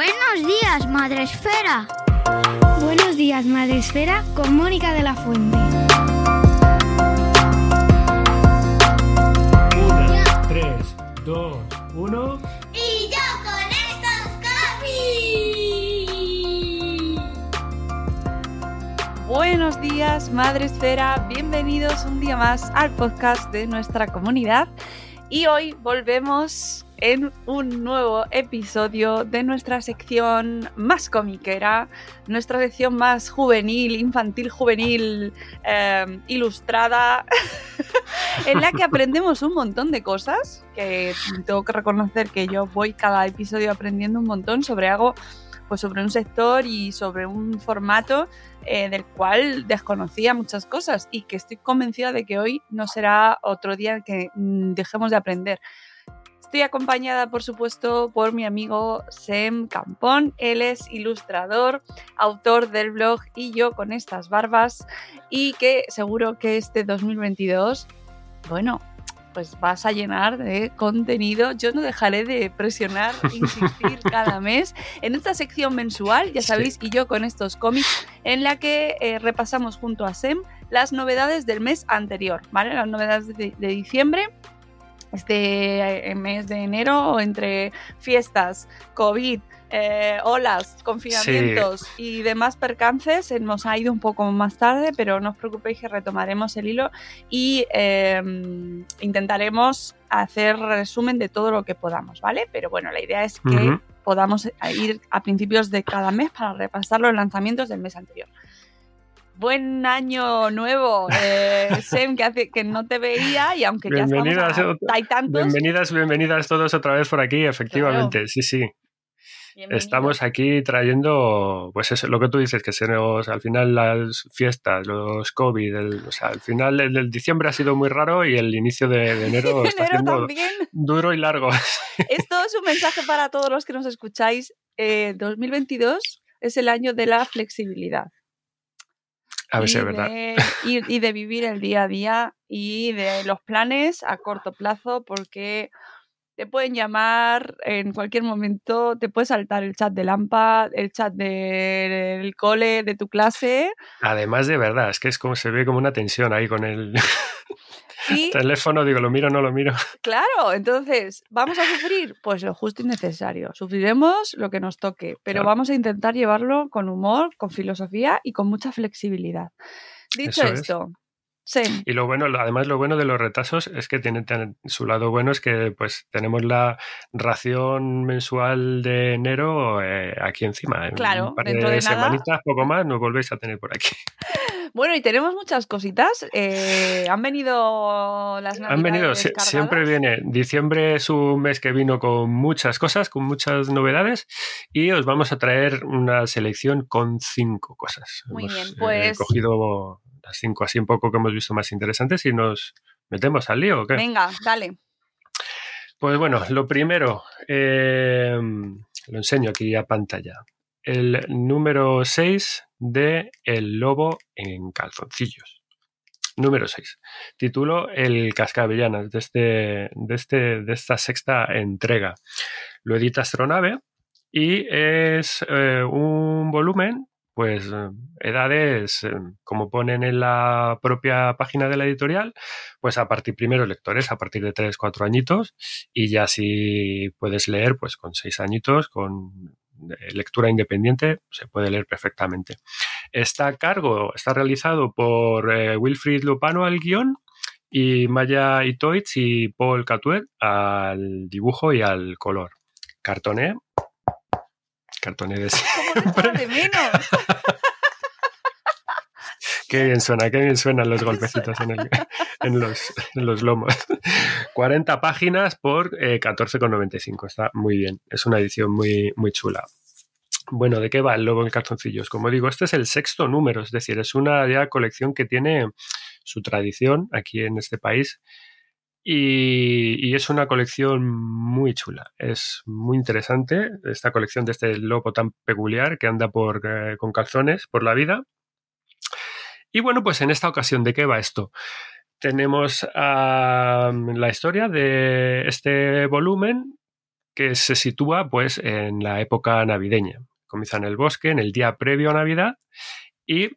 Buenos días, Madre Esfera. Buenos días, Madre Esfera, con Mónica de la Fuente. Una, tres, dos, uno. Y yo con estos Buenos días, Madre Esfera. Bienvenidos un día más al podcast de nuestra comunidad. Y hoy volvemos en un nuevo episodio de nuestra sección más comiquera, nuestra sección más juvenil, infantil, juvenil, eh, ilustrada, en la que aprendemos un montón de cosas, que tengo que reconocer que yo voy cada episodio aprendiendo un montón sobre algo, pues sobre un sector y sobre un formato eh, del cual desconocía muchas cosas y que estoy convencida de que hoy no será otro día que mm, dejemos de aprender. Estoy acompañada, por supuesto, por mi amigo Sem Campón. Él es ilustrador, autor del blog Y yo con estas barbas y que seguro que este 2022, bueno, pues vas a llenar de contenido. Yo no dejaré de presionar, insistir cada mes en esta sección mensual, ya sabéis, y yo con estos cómics, en la que eh, repasamos junto a Sem las novedades del mes anterior, ¿vale? Las novedades de, de diciembre este mes de enero entre fiestas, COVID, eh, olas, confinamientos sí. y demás percances, nos ha ido un poco más tarde, pero no os preocupéis que retomaremos el hilo y eh, intentaremos hacer resumen de todo lo que podamos, ¿vale? Pero bueno, la idea es que uh -huh. podamos ir a principios de cada mes para repasar los lanzamientos del mes anterior buen año nuevo, eh, Sem, que, hace, que no te veía y aunque ya bienvenidas, estamos a, hay tantos... Bienvenidas, bienvenidas todos otra vez por aquí, efectivamente, claro. sí, sí. Bienvenido. Estamos aquí trayendo, pues eso, lo que tú dices, que se nos, al final las fiestas, los COVID, el, o sea, al final el, el, diciembre ha sido muy raro y el inicio de, de enero está enero duro y largo. Esto es un mensaje para todos los que nos escucháis. Eh, 2022 es el año de la flexibilidad. A ver si es verdad. Y, de vivir el día a día y de los planes a corto plazo, porque te pueden llamar en cualquier momento, te puede saltar el chat de Lampa, el chat del de, cole, de tu clase. Además, de verdad, es que es como se ve como una tensión ahí con el. ¿Sí? teléfono, digo, lo miro, no lo miro. Claro, entonces, ¿vamos a sufrir? Pues lo justo y necesario. Sufriremos lo que nos toque, pero claro. vamos a intentar llevarlo con humor, con filosofía y con mucha flexibilidad. Dicho Eso esto, es. Sí. Y lo bueno, además lo bueno de los retrasos es que tienen, tienen, su lado bueno es que pues tenemos la ración mensual de enero eh, aquí encima. Claro, un par dentro de, de semanitas, nada. poco más, nos volvéis a tener por aquí. Bueno, y tenemos muchas cositas. Eh, han venido las Han venido, si, siempre viene. Diciembre es un mes que vino con muchas cosas, con muchas novedades, y os vamos a traer una selección con cinco cosas. Muy Hemos, bien, eh, pues. cogido las cinco así un poco que hemos visto más interesantes y nos metemos al lío. ¿o qué? Venga, dale. Pues bueno, lo primero, eh, lo enseño aquí a pantalla. El número 6 de El lobo en calzoncillos. Número 6. Título El Cascabellanas de, este, de, este, de esta sexta entrega. Lo edita Astronave y es eh, un volumen pues edades, eh, como ponen en la propia página de la editorial, pues a partir primero lectores, a partir de 3, 4 añitos, y ya si puedes leer, pues con 6 añitos, con eh, lectura independiente, se puede leer perfectamente. Está a cargo, está realizado por eh, Wilfried Lupano al guion y Maya Itoitz y Paul Catuet al dibujo y al color. Cartoné, cartoné de de menos? Qué bien suena, qué bien suenan los golpecitos en, los, lomos. 40 páginas por 14,95. Eh, Está muy bien. Es una edición muy, muy chula. Bueno, ¿de qué va el lobo en calzoncillos? Como digo, este es el sexto número, es decir, es una ya colección que tiene su tradición aquí en este país y, es una colección muy chula. Es muy interesante esta colección de este lobo tan peculiar que anda por, eh, con calzones por la vida. Y bueno, pues en esta ocasión, ¿de qué va esto? Tenemos la historia de este volumen que se sitúa pues en la época navideña. Comienza en el bosque, en el día previo a Navidad y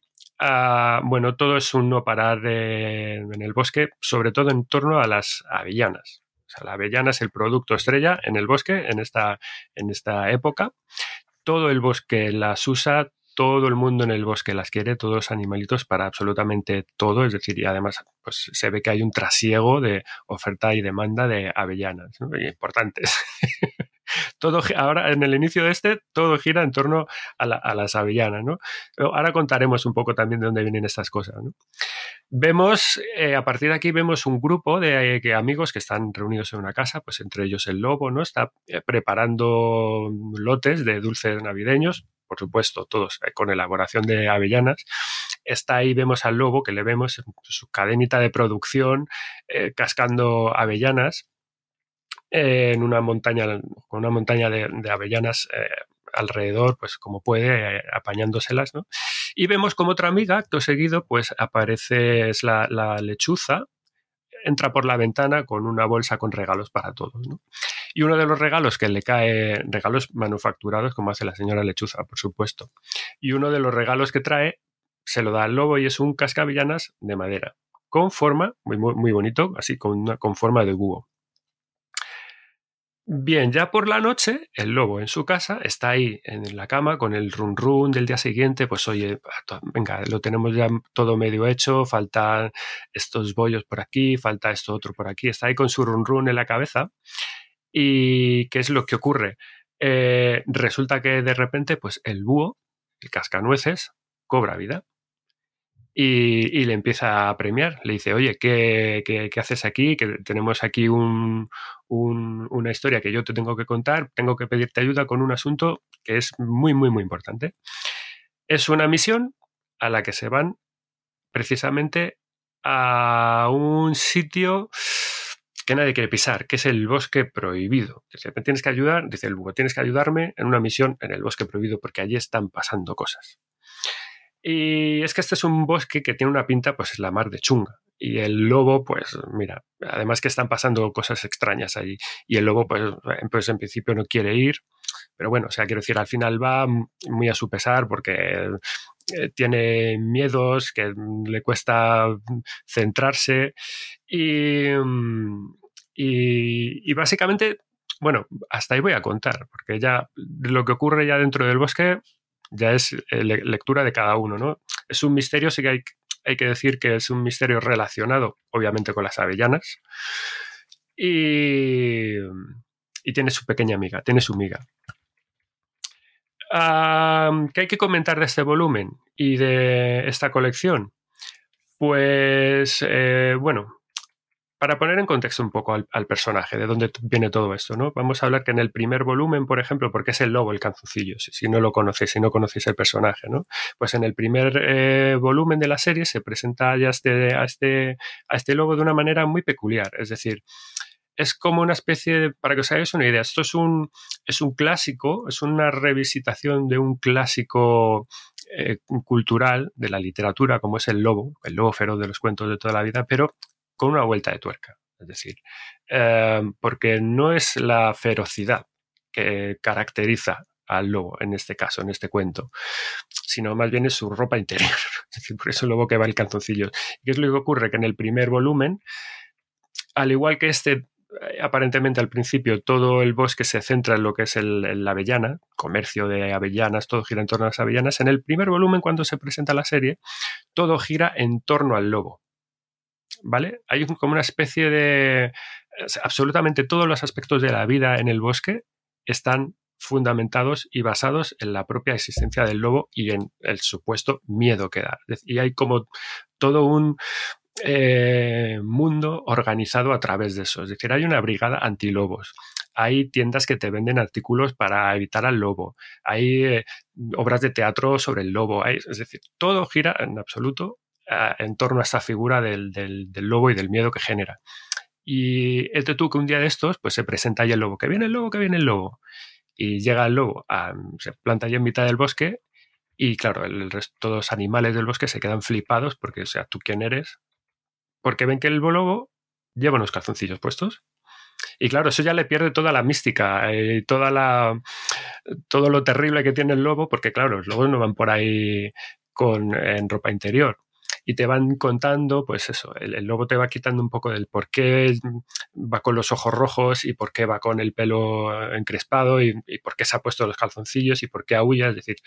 Ah, bueno, todo es un no parar en el bosque, sobre todo en torno a las avellanas. O sea, la avellana es el producto estrella en el bosque en esta, en esta época. Todo el bosque las usa, todo el mundo en el bosque las quiere, todos los animalitos para absolutamente todo, es decir, además pues, se ve que hay un trasiego de oferta y demanda de avellanas, importantes. todo ahora en el inicio de este todo gira en torno a, las avellanas, ¿no? ahora contaremos un poco también de dónde vienen estas cosas, Vemos, eh, a partir de aquí vemos un grupo de eh, amigos que están reunidos en una casa, pues entre ellos el lobo, ¿no? Está eh, preparando lotes de dulces navideños, por supuesto, todos con elaboración de avellanas. Está ahí, vemos al lobo, que le vemos en su cadenita de producción, cascando avellanas en una montaña, con una montaña de, avellanas eh, alrededor, pues como puede, eh, apañándoselas, ¿no? Y vemos como otra amiga, acto seguido, pues aparece es la, lechuza, entra por la ventana con una bolsa con regalos para todos, ¿no? Y uno de los regalos que le cae, regalos manufacturados, como hace la señora lechuza, por supuesto. Y uno de los regalos que trae se lo da al lobo y es un cascabellanas de madera, con forma, muy, muy bonito, así con, con forma de búho. Bien, ya por la noche, el lobo en su casa está ahí en la cama con el run run del día siguiente, pues oye, venga, lo tenemos ya todo medio hecho, faltan estos bollos por aquí, falta esto otro por aquí, está ahí con su run run en la cabeza. ¿Y qué es lo que ocurre? Eh, resulta que de repente, pues el búho, el cascanueces, cobra vida y, le empieza a premiar. Le dice, oye, ¿qué, haces aquí? Que tenemos aquí un, una historia que yo te tengo que contar, tengo que pedirte ayuda con un asunto que es muy, muy, muy importante. Es una misión a la que se van precisamente a un sitio que nadie quiere pisar, que es el bosque prohibido. Dice, tienes que ayudar, dice el búho, tienes que ayudarme en una misión en el bosque prohibido porque allí están pasando cosas. Y es que este es un bosque que tiene una pinta, pues es la mar de chunga. Y el lobo, pues mira, además que están pasando cosas extrañas allí. Y el lobo, pues, pues en principio no quiere ir. Pero bueno, o sea, quiero decir, al final va muy a su pesar porque eh, tiene miedos, que le cuesta centrarse. Y, y, y básicamente, bueno, hasta ahí voy a contar, porque ya lo que ocurre ya dentro del bosque ya es eh, lectura de cada uno, ¿no? Es un misterio, sí que hay, hay, que decir que es un misterio relacionado, obviamente, con las avellanas. Y, y tiene su pequeña amiga, tiene su miga. ¿Qué hay que comentar de este volumen y de esta colección? Pues, eh, bueno, para poner en contexto un poco al, personaje, de dónde viene todo esto, ¿no? Vamos a hablar que en el primer volumen, por ejemplo, porque es el lobo el canzucillo, si, no lo conocéis, si no conocéis el personaje, ¿no? Pues en el primer eh, volumen de la serie se presenta ya este, a, este, a este lobo de una manera muy peculiar, es decir, es como una especie, de, para que os hagáis una idea, esto es un, es un clásico, es una revisitación de un clásico eh, cultural de la literatura, como es el lobo, el lobo feroz de los cuentos de toda la vida, pero con una vuelta de tuerca. Es decir, em, porque no es la ferocidad que caracteriza al lobo en este caso, en este cuento, sino más bien es su ropa interior. Es decir, por eso el lobo que va el calzoncillo. ¿Y qué es lo que ocurre? Que en el primer volumen, al igual que este aparentemente al principio todo el bosque se centra en lo que es el, la avellana, comercio de avellanas, todo gira en torno a las avellanas. En el primer volumen, cuando se presenta la serie, todo gira en torno al lobo. ¿Vale? Hay como una especie de... Absolutamente todos los aspectos de la vida en el bosque están fundamentados y basados en la propia existencia del lobo y en el supuesto miedo que da. Y hay como todo un eh, mundo organizado a través de eso. Es decir, hay una brigada antilobos. Hay tiendas que te venden artículos para evitar al lobo. Hay eh, obras de teatro sobre el lobo. es decir, todo gira en absoluto en torno a esta figura del, lobo y del miedo que genera. Y este tú que un día de estos, pues se presenta ahí el lobo, que viene el lobo, que viene el lobo. Y llega el lobo, se planta allí en mitad del bosque y claro, todos los animales del bosque se quedan flipados porque, o sea, ¿tú quién eres? Porque ven que el lobo lleva unos calzoncillos puestos. Y claro, eso ya le pierde toda la mística eh, toda la, todo lo terrible que tiene el lobo, porque claro, los lobos no van por ahí con, en ropa interior y te van contando, pues eso, el, lobo te va quitando un poco del por qué va con los ojos rojos y por qué va con el pelo encrespado y, por qué se ha puesto los calzoncillos y por qué aúlla, es decir,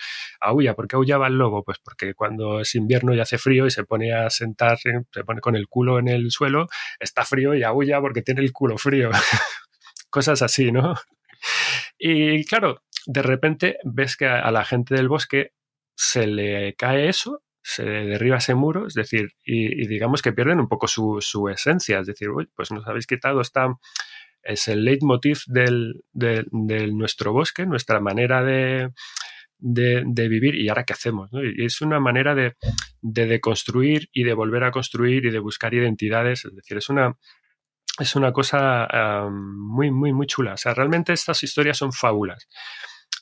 aúlla, ¿por qué aullaba el lobo? Pues porque cuando es invierno y hace frío y se pone a sentar, se pone con el culo en el suelo, está frío y aúlla porque tiene el culo frío. Cosas así, ¿no? Y claro, de repente ves que a la gente del bosque se le cae eso se derriba ese muro, es decir, y, digamos que pierden un poco su, esencia, es decir, pues nos habéis quitado esta, es el leitmotiv del, de, nuestro bosque, nuestra manera de, de, vivir y ahora qué hacemos. Y es una manera de, de deconstruir y de volver a construir y de buscar identidades, es decir, es una, es una cosa muy, muy, muy chula. O sea, realmente estas historias son fábulas.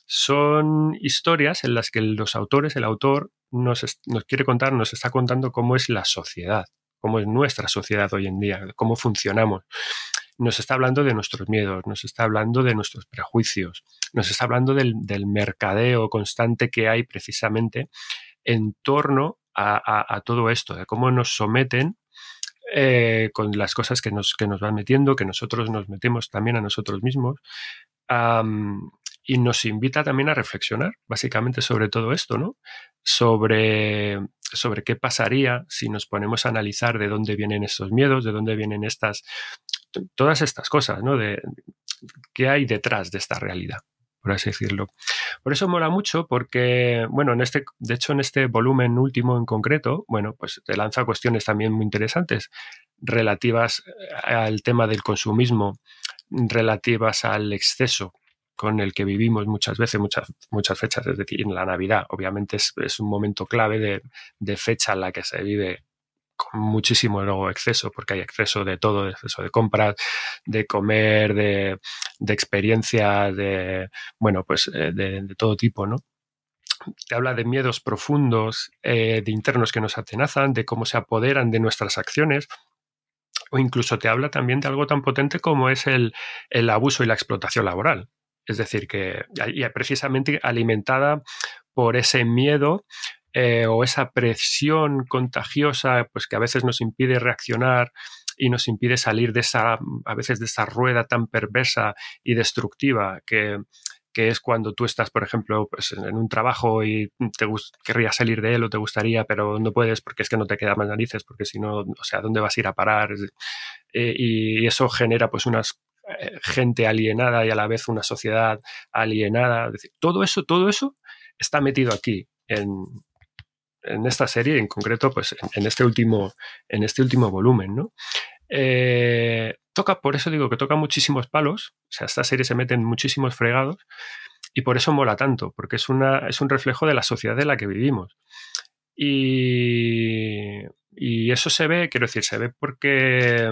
Son historias en las que los autores, el autor, nos, quiere contar, nos está contando cómo es la sociedad, cómo es nuestra sociedad hoy en día, cómo funcionamos. Nos está hablando de nuestros miedos, nos está hablando de nuestros prejuicios, nos está hablando del, mercadeo constante que hay precisamente en torno a, todo esto, de cómo nos someten eh, con las cosas que nos, que nos van metiendo, que nosotros nos metemos también a nosotros mismos y nos invita también a reflexionar básicamente sobre todo esto, ¿no? Sobre, sobre qué pasaría si nos ponemos a analizar de dónde vienen estos miedos, de dónde vienen estas, todas estas cosas, ¿no? De qué hay detrás de esta realidad, por así decirlo. Por eso mola mucho porque, bueno, en este, de hecho en este volumen último en concreto, bueno, pues te lanza cuestiones también muy interesantes relativas al tema del consumismo, relativas al exceso con el que vivimos muchas veces, muchas, muchas fechas, es decir, en la Navidad, obviamente es, un momento clave de, fecha en la que se vive con muchísimo luego exceso, porque hay exceso de todo, de exceso de compras, de comer, de, de experiencias, de, bueno, pues eh, de, todo tipo, ¿no? Te habla de miedos profundos, eh, de internos que nos atenazan, de cómo se apoderan de nuestras acciones, o incluso te habla también de algo tan potente como es el, el abuso y la explotación laboral. Es decir, que precisamente alimentada por ese miedo eh, o esa presión contagiosa, pues que a veces nos impide reaccionar y nos impide salir de esa, a veces de esa rueda tan perversa y destructiva que, es cuando tú estás, por ejemplo, pues en un trabajo y te querrías salir de él o te gustaría, pero no puedes porque es que no te quedan más narices, porque si no, o sea, ¿dónde vas a ir a parar? Eh, y eso genera pues unas gente alienada y a la vez una sociedad alienada. todo eso, todo eso está metido aquí en, esta serie, en concreto, pues en, este último, en este último volumen, ¿no? Eh, toca, por eso digo que toca muchísimos palos, o sea, esta serie se mete en muchísimos fregados y por eso mola tanto, porque es, una, es un reflejo de la sociedad en la que vivimos. Y, y eso se ve, quiero decir, se ve porque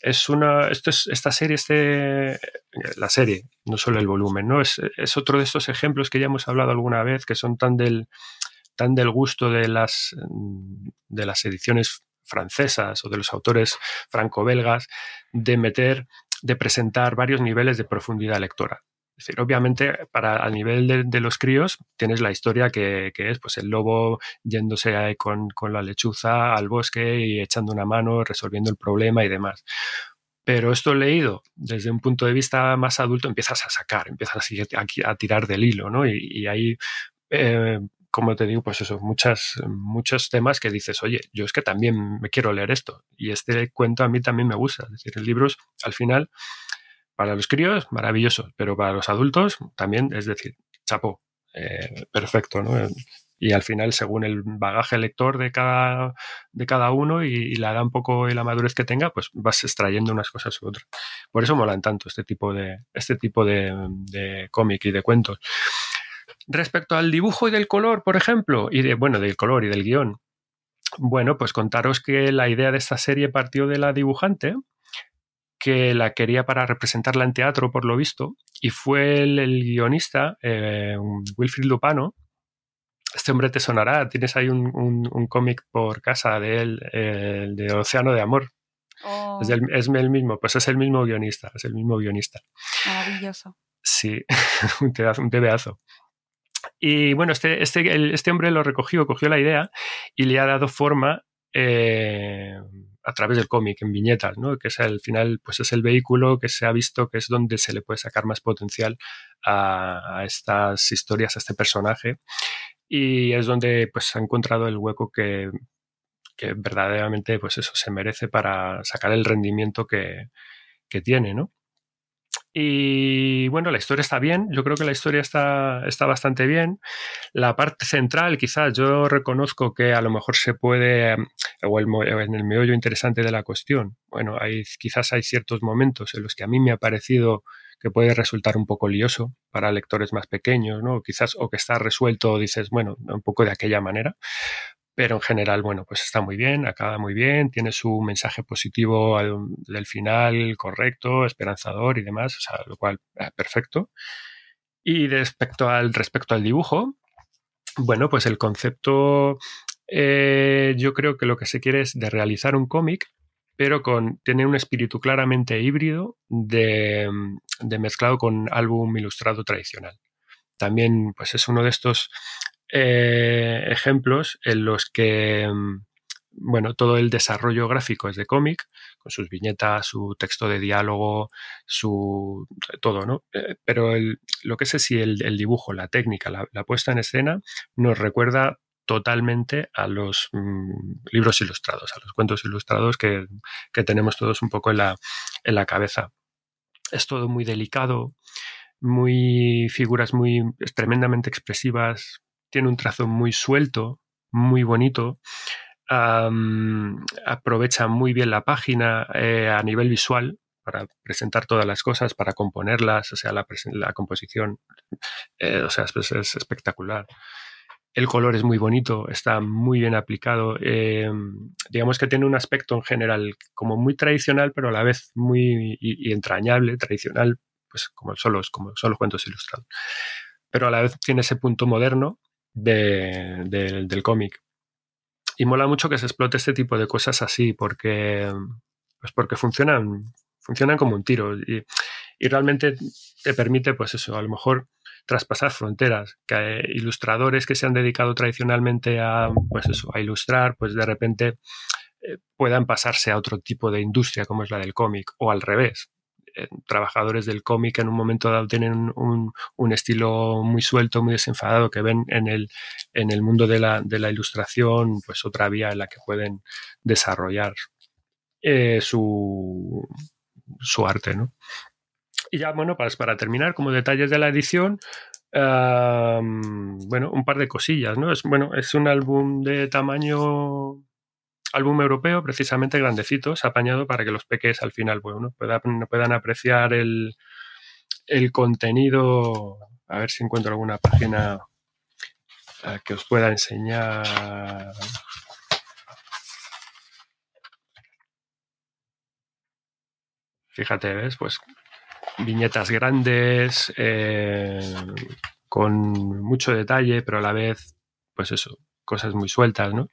es una. Esto es, esta serie, este, la serie, no solo el volumen, ¿no? Es, es, otro de estos ejemplos que ya hemos hablado alguna vez, que son tan del, tan del gusto de las, de las ediciones francesas o de los autores franco-belgas, de meter, de presentar varios niveles de profundidad lectora. Decir, obviamente, para al nivel de, los críos, tienes la historia que, es pues el lobo yéndose con, con, la lechuza al bosque y echando una mano, resolviendo el problema y demás. Pero esto leído desde un punto de vista más adulto, empiezas a sacar, empiezas a, a tirar del hilo, ¿no? Y, ahí, eh, como te digo, pues eso, muchas, muchos temas que dices, oye, yo es que también me quiero leer esto. Y este cuento a mí también me gusta. Es decir, el libro, al final, para los críos, maravilloso, pero para los adultos también, es decir, chapo, eh, perfecto, ¿no? Y al final, según el bagaje lector de cada, de cada uno y, la edad un poco y la madurez que tenga, pues vas extrayendo unas cosas u otras. Por eso molan tanto este tipo de, este tipo de, de cómic y de cuentos. Respecto al dibujo y del color, por ejemplo, y de, bueno, del color y del guion, bueno, pues contaros que la idea de esta serie partió de la dibujante, que la quería para representarla en teatro, por lo visto, y fue el, guionista, eh, Wilfrid Lupano. Este hombre te sonará, tienes ahí un, cómic por casa de él, el de Océano de Amor. Es, el, es, el, mismo, pues es el mismo guionista, es el mismo guionista. Maravilloso. Sí, un, teazo, un tebeazo. Y bueno, este, este, este hombre lo recogió, cogió la idea y le ha dado forma eh, a través del cómic, en viñetas, ¿no? que es al final pues es el vehículo que se ha visto que es donde se le puede sacar más potencial a, estas historias, a este personaje. Y es donde pues, ha encontrado el hueco que, que verdaderamente pues eso se merece para sacar el rendimiento que, que tiene, ¿no? Y bueno, la historia está bien, yo creo que la historia está, está bastante bien. La parte central, quizás yo reconozco que a lo mejor se puede, o el, en el meollo interesante de la cuestión, bueno, hay, quizás hay ciertos momentos en los que a mí me ha parecido que puede resultar un poco lioso para lectores más pequeños, ¿no? Quizás, o que está resuelto, dices, bueno, un poco de aquella manera, pero en general, bueno, pues está muy bien, acaba muy bien, tiene su mensaje positivo del final correcto, esperanzador y demás, lo cual, eh, perfecto. Y respecto al, respecto al dibujo, bueno, pues el concepto, eh, yo creo que lo que se quiere es de realizar un cómic, pero con, tiene un espíritu claramente híbrido de mezclado con álbum ilustrado tradicional. También, pues es uno de estos eh, ejemplos en los que, mm, bueno, todo el desarrollo gráfico es de cómic, con sus viñetas, su texto de diálogo, su todo, ¿no? Eh, pero lo que es el, el dibujo, la técnica, la, puesta en escena, nos recuerda totalmente a los mm, libros ilustrados, a los cuentos ilustrados que, que tenemos todos un poco en la, en la cabeza. Es todo muy delicado, muy figuras muy tremendamente expresivas, tiene un trazo muy suelto, muy bonito. aprovecha muy bien la página eh, a nivel visual para presentar todas las cosas, para componerlas, o sea, la, composición, eh, o sea, es, espectacular. El color es muy bonito, está muy bien aplicado. Em, digamos que tiene un aspecto en general como muy tradicional, pero a la vez muy entrañable, tradicional, pues como solo, como solo cuentos ilustrados. Pero a la vez tiene ese punto moderno del cómic. Y mola mucho que se explote este tipo de cosas así, porque, pues porque funcionan, funcionan como un tiro. Y, realmente te permite, pues eso, a lo mejor traspasar fronteras, que ilustradores que se han dedicado tradicionalmente a, pues eso, a ilustrar, pues de repente eh, puedan pasarse a otro tipo de industria como es la del cómic, o al revés, trabajadores del cómic en un momento dado tienen un, estilo muy suelto, muy desenfadado, que ven en el, en el mundo de la, de la ilustración pues otra vía en la que pueden desarrollar eh, su, su arte. ¿no? Y ya, bueno, para, para terminar, como detalles de la edición, bueno, un par de cosillas, ¿no? Es, bueno, es un álbum de tamaño álbum europeo, precisamente grandecitos, apañado para que los peques al final bueno, puedan, puedan apreciar el, el contenido. A ver si encuentro alguna página eh, que os pueda enseñar. Fíjate, ¿ves? Pues viñetas grandes, eh, con mucho detalle, pero a la vez, pues eso, cosas muy sueltas, ¿no?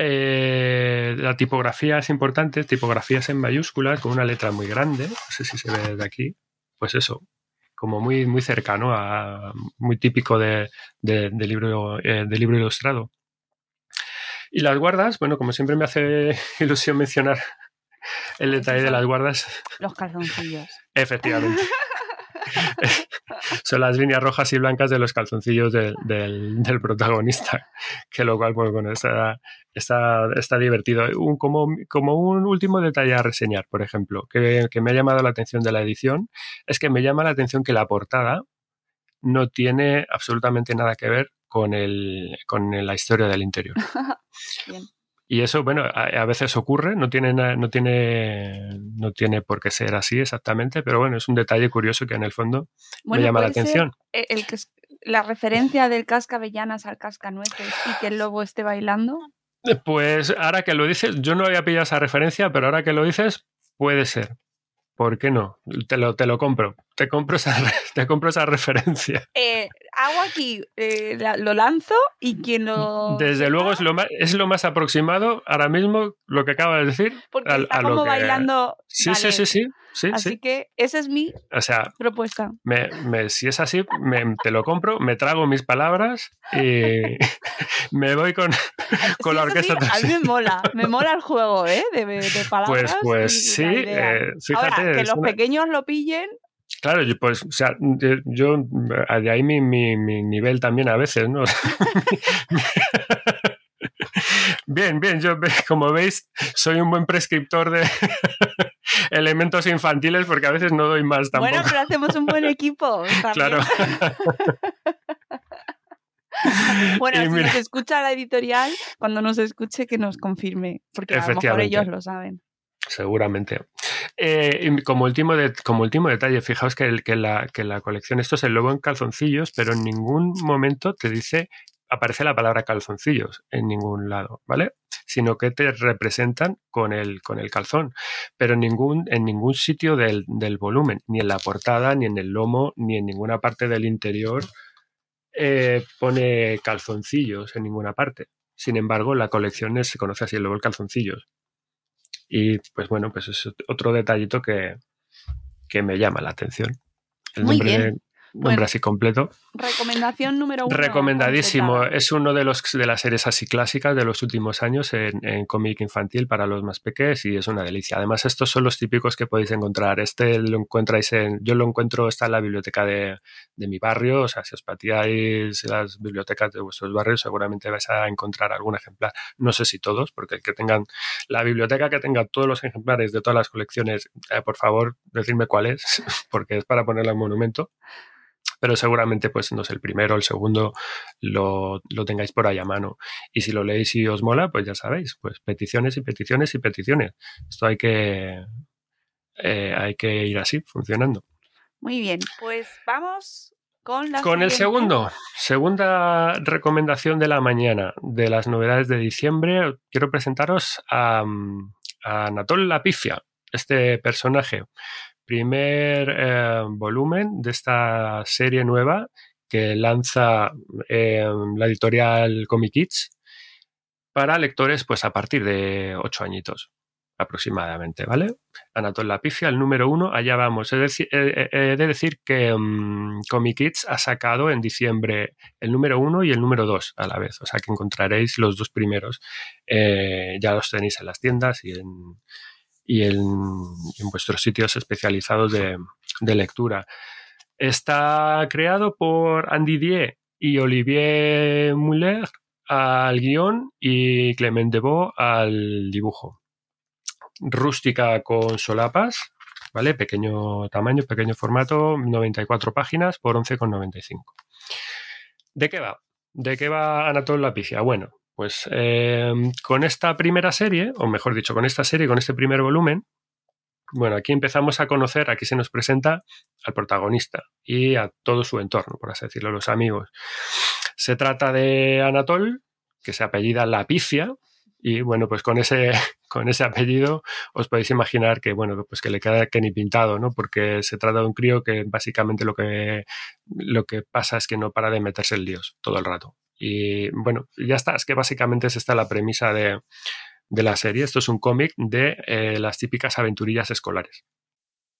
Eh, la tipografía es importante, tipografías en mayúsculas con una letra muy grande, no sé si se ve de aquí, pues eso, como muy, muy cercano, a, muy típico de, libro, eh, de libro ilustrado. Y las guardas, bueno, como siempre me hace ilusión mencionar el detalle de las guardas. Los calzoncillos. Efectivamente. Son las líneas rojas y blancas de los calzoncillos del, protagonista, que lo cual, pues bueno, está, está, divertido. Un, como, como, un último detalle a reseñar, por ejemplo, que, que me ha llamado la atención de la edición, es que me llama la atención que la portada no tiene absolutamente nada que ver con, el, con la historia del interior. Bien. Y eso, bueno, a, veces ocurre, no tiene, no, tiene, no tiene por qué ser así exactamente, pero bueno, es un detalle curioso que en el fondo me llama la atención. El, que la referencia del cascabellanas al cascanueces y que el lobo esté bailando. Eh, pues ahora que lo dices, yo no había pillado esa referencia, pero ahora que lo dices, puede ser. ¿Por qué no? Te lo, te lo compro. Te compro esa, te compro esa referencia. Eh, hago aquí, eh, lo lanzo y quien lo. Desde luego es lo, más, es lo más aproximado ahora mismo lo que acaba de decir. Porque está como bailando. Sí, sí, sí, sí. Así que esa es mi o sea, propuesta. Me, me, si es así, me, te lo compro, me trago mis palabras y me voy con, con la orquesta. a mí me mola, me mola el juego ¿eh? de, de pues, palabras. Pues, pues sí, eh, fíjate. Ahora, que los pequeños lo pillen. Claro, pues, o sea, yo, de ahí mi, mi, mi nivel también a veces, ¿no? Bien, bien, yo como veis soy un buen prescriptor de elementos infantiles porque a veces no doy más tampoco. Bueno, pero hacemos un buen equipo. Claro. bueno, si nos escucha la editorial, cuando nos escuche que nos confirme, porque a lo mejor ellos lo saben. Seguramente. Eh, como, último de, como último detalle, fijaos que, que, la, que la colección, esto es el lobo en calzoncillos, pero en ningún momento te dice aparece la palabra calzoncillos en ningún lado, ¿vale? Sino que te representan con el, con el calzón, pero en ningún, en ningún sitio del, volumen, ni en la portada, ni en el lomo, ni en ninguna parte del interior eh, pone calzoncillos en ninguna parte. Sin embargo, la colección se conoce así, luego el calzoncillos. Y pues bueno, pues es otro detallito que, que me llama la atención. El Muy bien. Nombre así completo. Recomendación número uno. Recomendadísimo. Es uno de los de las series así clásicas de los últimos años en, cómic infantil para los más pequeños y es una delicia. Además, estos son los típicos que podéis encontrar. Este lo encontráis en. Yo lo encuentro, está en la biblioteca de, mi barrio. O sea, si os pateáis las bibliotecas de vuestros barrios, seguramente vais a encontrar algún ejemplar. No sé si todos, porque el que tengan la biblioteca que tenga todos los ejemplares de todas las colecciones, eh, por favor, decidme cuál es, porque es para ponerle en monumento pero seguramente pues no sé, el primero o el segundo lo, tengáis por ahí a mano. Y si lo leéis y os mola, pues ya sabéis, pues peticiones y peticiones y peticiones. Esto hay que, eh, hay que ir así, funcionando. Muy bien, pues vamos con la Con el segundo, segunda recomendación de la mañana de las novedades de diciembre, quiero presentaros a, a Anatol Lapifia, este personaje primer eh, volumen de esta serie nueva que lanza eh, la editorial Comic Kids para lectores pues a partir de ocho añitos aproximadamente, ¿vale? Anatol Lapifia, el número uno, allá vamos. He de, decir que um, Comic Kids ha sacado en diciembre el número uno y el número dos a la vez, o sea que encontraréis los dos primeros, eh, ya los tenéis en las tiendas y en, y en, vuestros sitios especializados de, lectura. Está creado por Andy Die y Olivier Muller al guion y Clement Deveau al dibujo. Rústica con solapas, ¿vale? Pequeño tamaño, pequeño formato, 94 páginas por 11,95. ¿De qué va? ¿De qué va Anatol Lapicia? Bueno, pues eh, con esta primera serie, o mejor dicho, con esta serie, con este primer volumen, bueno, aquí empezamos a conocer, aquí se nos presenta al protagonista y a todo su entorno, por así decirlo, los amigos. Se trata de Anatol, que se apellida Lapicia, y bueno, pues con ese, con ese apellido os podéis imaginar que, bueno, pues que le queda que ni pintado, ¿no? Porque se trata de un crío que básicamente lo que, lo que pasa es que no para de meterse en líos todo el rato. Y bueno, ya está, es que básicamente es esta la premisa de, de la serie. Esto es un cómic de eh, las típicas aventurillas escolares.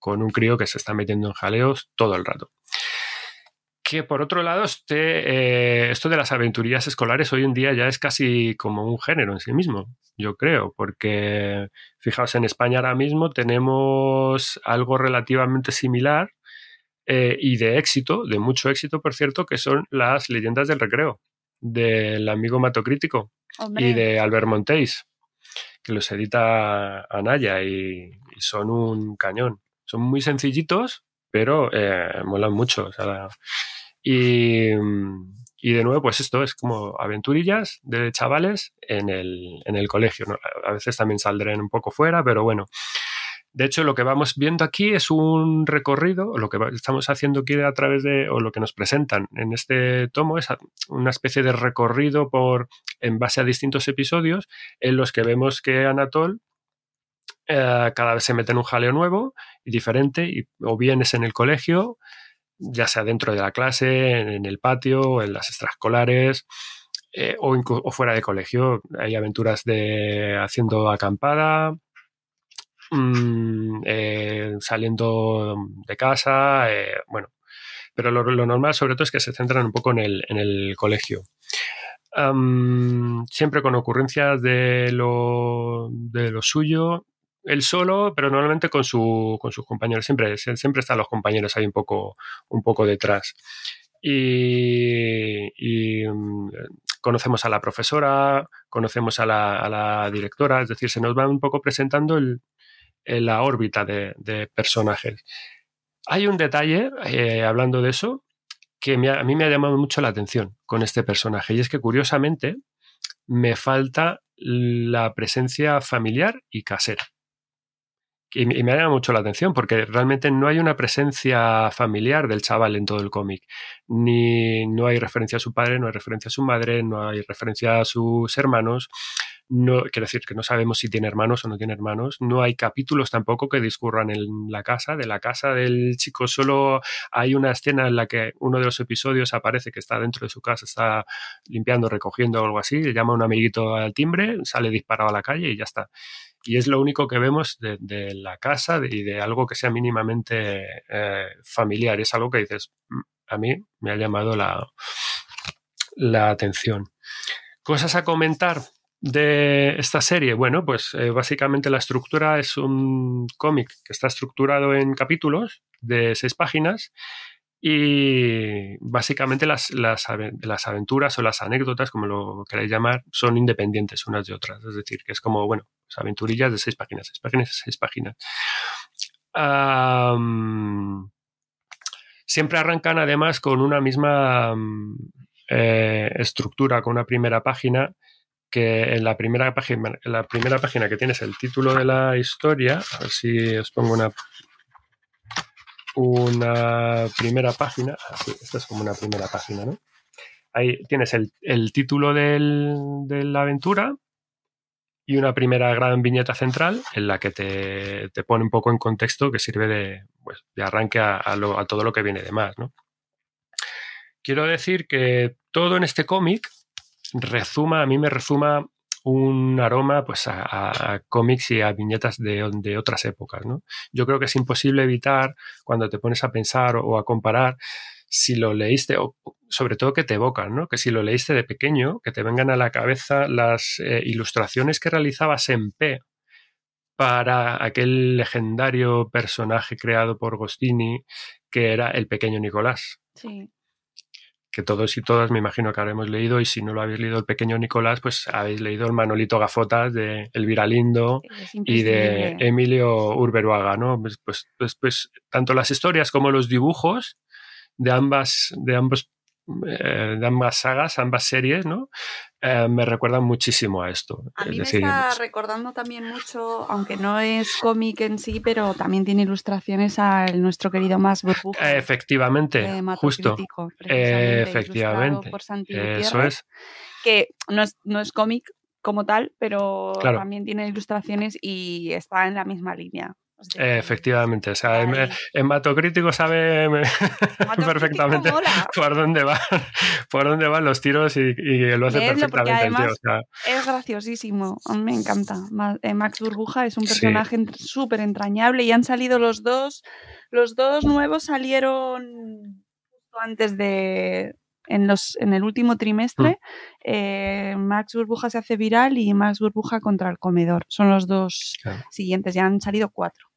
Con un crío que se está metiendo en jaleos todo el rato. Que por otro lado, este, eh, esto de las aventurillas escolares hoy en día ya es casi como un género en sí mismo, yo creo, porque fijaos, en España ahora mismo tenemos algo relativamente similar eh, y de éxito, de mucho éxito, por cierto, que son las leyendas del recreo, del amigo Matocrítico y de Albert Montéis, que los edita Anaya y, y son un cañón. Son muy sencillitos, pero eh, molan mucho. y, y de nuevo, pues esto es como aventurillas de chavales en el, en el colegio. A veces también saldrán un poco fuera, pero bueno. De hecho, lo que vamos viendo aquí es un recorrido, lo que estamos haciendo aquí a través de, o lo que nos presentan en este tomo es una especie de recorrido por, en base a distintos episodios, en los que vemos que Anatol eh, cada vez se mete en un jaleo nuevo y diferente, y, o bien es en el colegio, ya sea dentro de la clase, en, el patio, en las extraescolares, eh, o, o fuera de colegio. Hay aventuras de haciendo acampada, mm, eh, saliendo de casa, eh, bueno. Pero lo, normal, sobre todo, es que se centran un poco en el, en el colegio. Siempre con ocurrencias de lo, de lo suyo, él solo, pero normalmente con, su, con sus compañeros. Siempre, siempre están los compañeros ahí un poco, un poco detrás. Y, mm, conocemos a la profesora, conocemos a la, directora, es decir, se nos va un poco presentando la órbita de, personajes. Hay un detalle, eh, hablando de eso, que a mí me ha llamado mucho la atención con este personaje, y es que curiosamente me falta la presencia familiar y casera. Y, me- y me llama mucho la atención porque realmente no hay una presencia familiar del chaval en todo el cómic. Ni no hay referencia a su padre, no hay referencia a su madre, no hay referencia a sus hermanos. No, quiero decir que no sabemos si tiene hermanos o no tiene hermanos. No hay capítulos tampoco que discurran en la casa. De la casa del chico solo hay una escena en la que uno de los episodios aparece que está dentro de su casa, está limpiando, recogiendo o algo así, le llama a un amiguito al timbre, sale disparado a la calle y ya está. Y es lo único que vemos de, la casa y de algo que sea mínimamente eh, familiar. Es algo que dices, "Mm, a mí me ha llamado la, la atención. Cosas a comentar de esta serie. Bueno, pues eh, básicamente la estructura es un cómic que está estructurado en capítulos de seis páginas y básicamente las, las, aventuras o las anécdotas, como lo queráis llamar, son independientes unas de otras. Es decir, que es como, bueno, pues aventurillas de seis páginas, seis páginas, seis páginas. siempre arrancan además con una misma eh, estructura, con una primera página que en la primera página, en la primera página que tienes el título de la historia, a ver si os pongo una una primera página. Así, esta es como una primera página, ¿no? Ahí tienes el, título del, de la aventura y una primera gran viñeta central en la que te, pone un poco en contexto que sirve de, pues, de arranque a, a, todo lo que viene de más, ¿no? Quiero decir que todo en este cómic resuma, a mí me resuma un aroma pues, a, cómics y a viñetas de, de, otras épocas. ¿no? Yo creo que es imposible evitar, cuando te pones a pensar o, a comparar, si lo leíste, o sobre todo que te evocan, ¿no? que si lo leíste de pequeño, que te vengan a la cabeza las eh, ilustraciones que realizabas en P para aquel legendario personaje creado por Gostini, que era el pequeño Nicolás. Sí que todos y todas me imagino que habremos leído y si no lo habéis leído el pequeño Nicolás, pues habéis leído el Manolito Gafotas de Elvira Lindo y de Emilio Urberuaga, ¿no? Pues, pues, pues, pues, tanto las historias como los dibujos de ambas, de ambos eh, de ambas sagas, ambas series, ¿no? Eh, me recuerdan muchísimo a esto. A mí me está recordando también mucho, aunque no es cómic en sí, pero también tiene ilustraciones a nuestro querido Max Burbuja. efectivamente, justo. efectivamente. Eso es. Que no es, no es cómic como tal, pero también tiene ilustraciones y está en la misma línea. Efectivamente, o sea, en, Matocrítico sabe perfectamente por dónde van, por dónde van los tiros y, lo hace perfectamente el tío. Es graciosísimo, me encanta. Eh, Max Burbuja es un personaje súper entrañable y han salido los dos, los dos nuevos salieron justo antes de, en, los, en el último trimestre, mm. eh, Max Burbuja se hace viral y Max Burbuja contra el comedor. Son los dos siguientes, ya han salido cuatro.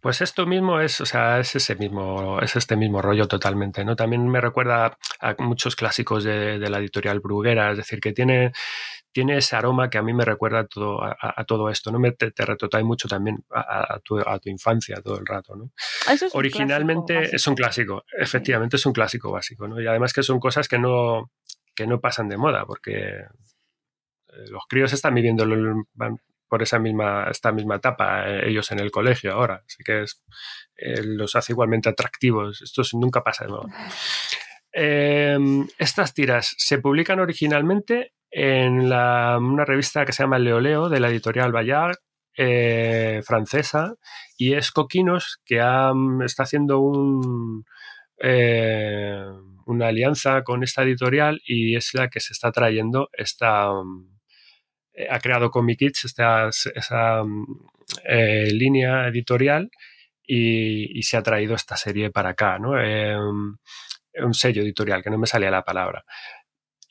Pues esto mismo es, o sea, es ese mismo, es este mismo rollo totalmente, ¿no? También me recuerda a muchos clásicos de, la editorial Bruguera, es decir, que tiene, tiene ese aroma que a mí me recuerda a todo, a, todo esto, ¿no? Me, te, te retrotrae mucho también a, tu, infancia todo el rato, ¿no? Originalmente es un clásico, efectivamente es un clásico básico, ¿no? Y además que son cosas que no, que no pasan de moda, porque eh, los críos están viviendo, por esa misma, esta misma etapa, eh, ellos en el colegio ahora. Así que es, eh, los hace igualmente atractivos. Esto nunca pasa de nuevo. Em, estas tiras se publican originalmente en una revista que se llama Leoleo de la editorial Bayard, eh, francesa, y es Coquinos que está haciendo un, una alianza con esta editorial y es la que se está trayendo esta ha creado Comic Kids esta, esa mm, eh, línea editorial y, se ha traído esta serie para acá, ¿no? Mm, un sello editorial, que no me salía la palabra.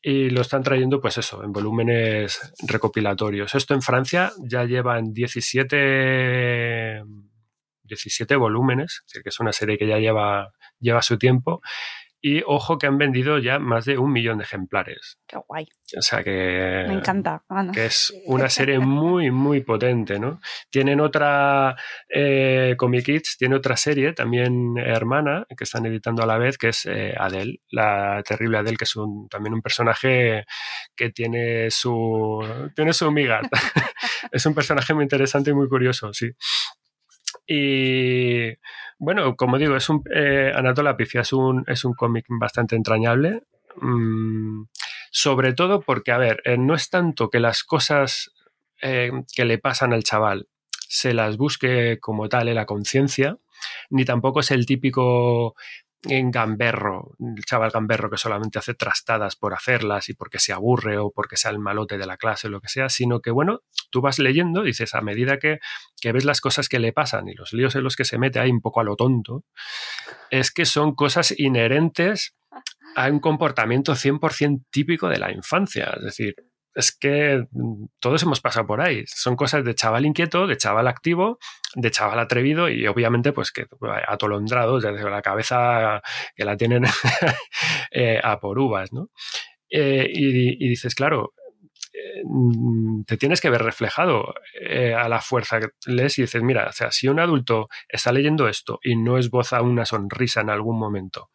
Y lo están trayendo, pues eso, en volúmenes recopilatorios. Esto en Francia ya llevan 17, 17 volúmenes, es decir, que es una serie que ya lleva, lleva su tiempo y ojo que han vendido ya más de un millón de ejemplares. Qué guay. O sea que. Me encanta. Que es una serie muy, muy potente, ¿no? Tienen otra. Eh, Comic Kids tiene otra serie también hermana que están editando a la vez, que es eh, Adele, la terrible Adele, que es un, también un personaje que tiene su. Tiene su miga. es un personaje muy interesante y muy curioso, sí. Y bueno, como digo, es un eh, Anatola es un, es un cómic bastante entrañable. Mm, sobre todo porque, a ver, eh, no es tanto que las cosas eh, que le pasan al chaval se las busque como tal en la conciencia, ni tampoco es el típico en gamberro, el chaval gamberro que solamente hace trastadas por hacerlas y porque se aburre o porque sea el malote de la clase o lo que sea, sino que, bueno, tú vas leyendo, dices, a medida que, ves las cosas que le pasan y los líos en los que se mete ahí un poco a lo tonto, es que son cosas inherentes a un comportamiento 100% típico de la infancia. Es decir, es que mm, todos hemos pasado por ahí. Son cosas de chaval inquieto, de chaval activo, de chaval atrevido y obviamente pues que atolondrados desde la cabeza que la tienen eh, a por uvas, ¿no? Eh, y, dices, claro, eh, mm, te tienes que ver reflejado a la fuerza que lees y dices, mira, o sea, si un adulto está leyendo esto y no esboza una sonrisa en algún momento,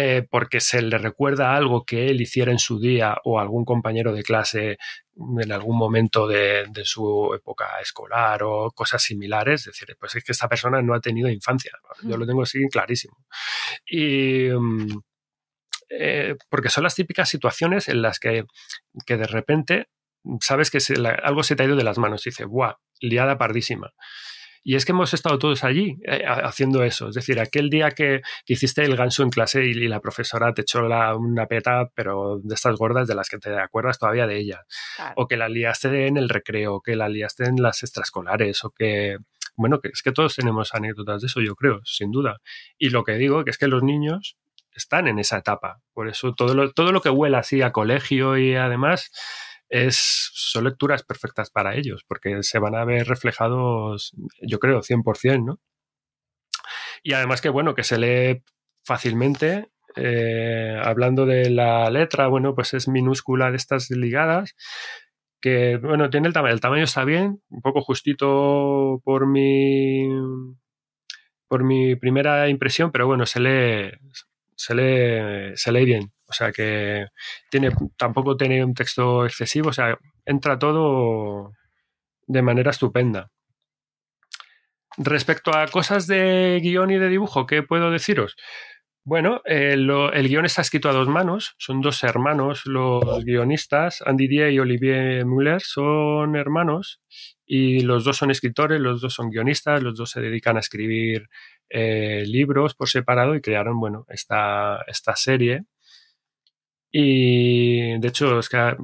eh, porque se le recuerda algo que él hiciera en su día o algún compañero de clase en algún momento de, su época escolar o cosas similares, es decir, pues es que esta persona no ha tenido infancia. Yo lo tengo así clarísimo. Y. Mm, eh, porque son las típicas situaciones en las que, que de repente sabes que algo se te ha ido de las manos y dice, ¡buah! Liada pardísima. Y es que hemos estado todos allí eh, haciendo eso. Es decir, aquel día que, hiciste el ganso en clase y, la profesora te echó la, una peta, pero de estas gordas de las que te acuerdas todavía de ella. O que la liaste en el recreo, que la liaste en las extraescolares, o que. Bueno, que es que todos tenemos anécdotas de eso, yo creo, sin duda. Y lo que digo, que es que los niños están en esa etapa. Por eso todo lo, todo lo que huela así a colegio y además es, son lecturas perfectas para ellos, porque se van a ver reflejados, yo creo, 100%, ¿no? Y además que, bueno, que se lee fácilmente. Eh, hablando de la letra, bueno, pues es minúscula de estas ligadas, que, bueno, tiene el tamaño, el tamaño está bien, un poco justito por mi, por mi primera impresión, pero bueno, se lee, se lee, se lee bien. O sea que tampoco tiene un texto excesivo, o sea, entra todo de manera estupenda. Respecto a cosas de guion y de dibujo, ¿qué puedo deciros? Bueno, eh, el guion está escrito a dos manos, son dos hermanos los guionistas, Andy Die y Olivier Müller son hermanos y los dos son escritores, los dos son guionistas, los dos se dedican a escribir eh, libros por separado y crearon, bueno, esta, esta serie y de hecho, es que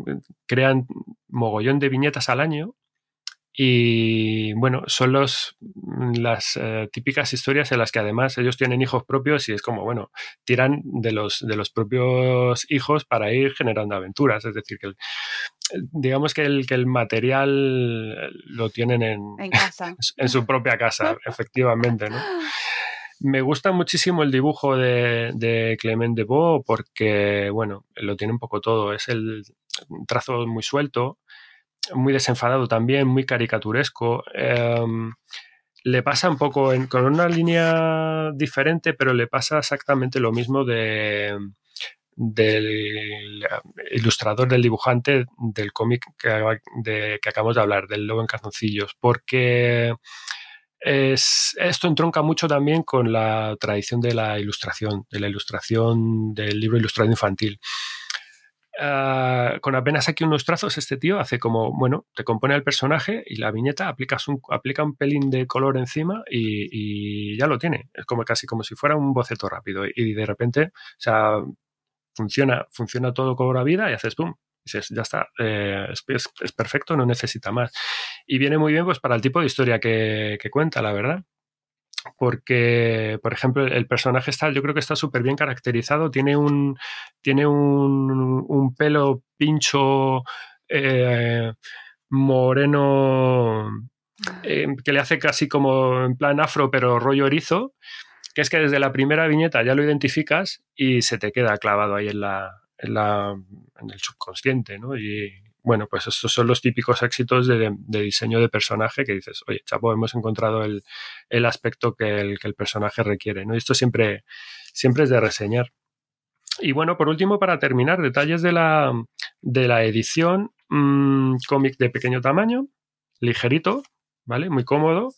crean mogollón de viñetas al año. Y bueno, son los, las eh, típicas historias en las que además ellos tienen hijos propios y es como, bueno, tiran de los, de los propios hijos para ir generando aventuras. Es decir, que digamos que el, que el material lo tienen en, en, casa. en su propia casa, efectivamente, ¿no? Me gusta muchísimo el dibujo de, de Clement porque, bueno, lo tiene un poco todo. Es el trazo muy suelto, muy desenfadado también, muy caricaturesco. Em, le pasa un poco con una línea diferente, pero le pasa exactamente lo mismo de, del ilustrador, del dibujante del cómic que, que acabamos de hablar, del Lobo en Calzoncillos, porque esto entronca mucho también con la tradición de la ilustración, de la ilustración del libro ilustrado infantil. Ah, con apenas aquí unos trazos, este tío hace como, bueno, te compone el personaje y la viñeta aplicas un, aplica un pelín de color encima y, ya lo tiene. Es como casi como si fuera un boceto rápido y de repente, o sea, funciona, funciona todo con la vida y haces pum, ya está, eh, es, perfecto, no necesita más. Y viene muy bien pues para el tipo de historia que, cuenta, la verdad. Porque, por ejemplo, el personaje está, yo creo que está súper bien caracterizado, tiene un, tiene un, pelo pincho eh, moreno eh, que le hace casi como en plan afro, pero rollo erizo, que es que desde la primera viñeta ya lo identificas y se te queda clavado ahí en la, en, el subconsciente, ¿no? Y bueno, pues estos son los típicos éxitos de, diseño de personaje que dices, oye, chapo, hemos encontrado el, aspecto que el, que el, personaje requiere, ¿no? Y esto siempre, siempre es de reseñar. Y bueno, por último, para terminar, detalles de la, de la edición, mm, cómic de pequeño tamaño, ligerito, ¿vale? Muy cómodo.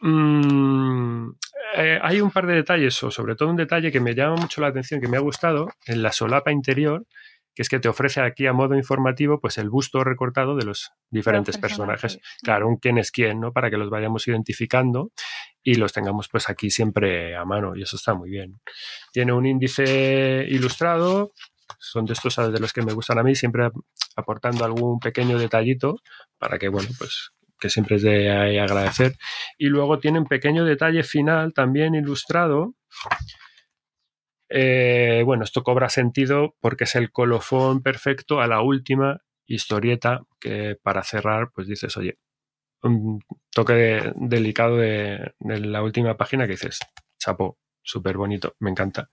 Mm, eh, hay un par de detalles, o sobre todo un detalle que me llama mucho la atención, que me ha gustado, en la solapa interior, que es que te ofrece aquí a modo informativo pues el busto recortado de los diferentes personajes. Claro, un quién es quién, ¿no? Para que los vayamos identificando y los tengamos pues aquí siempre a mano y eso está muy bien. Tiene un índice ilustrado, son de estos de los que me gustan a mí, siempre aportando algún pequeño detallito para que, bueno, pues que siempre es de agradecer. Y luego tiene un pequeño detalle final también ilustrado. Eh, bueno, esto cobra sentido porque es el colofón perfecto a la última historieta que para cerrar, pues dices, oye, un toque delicado de, la última página que dices, chapo, súper bonito, me encanta.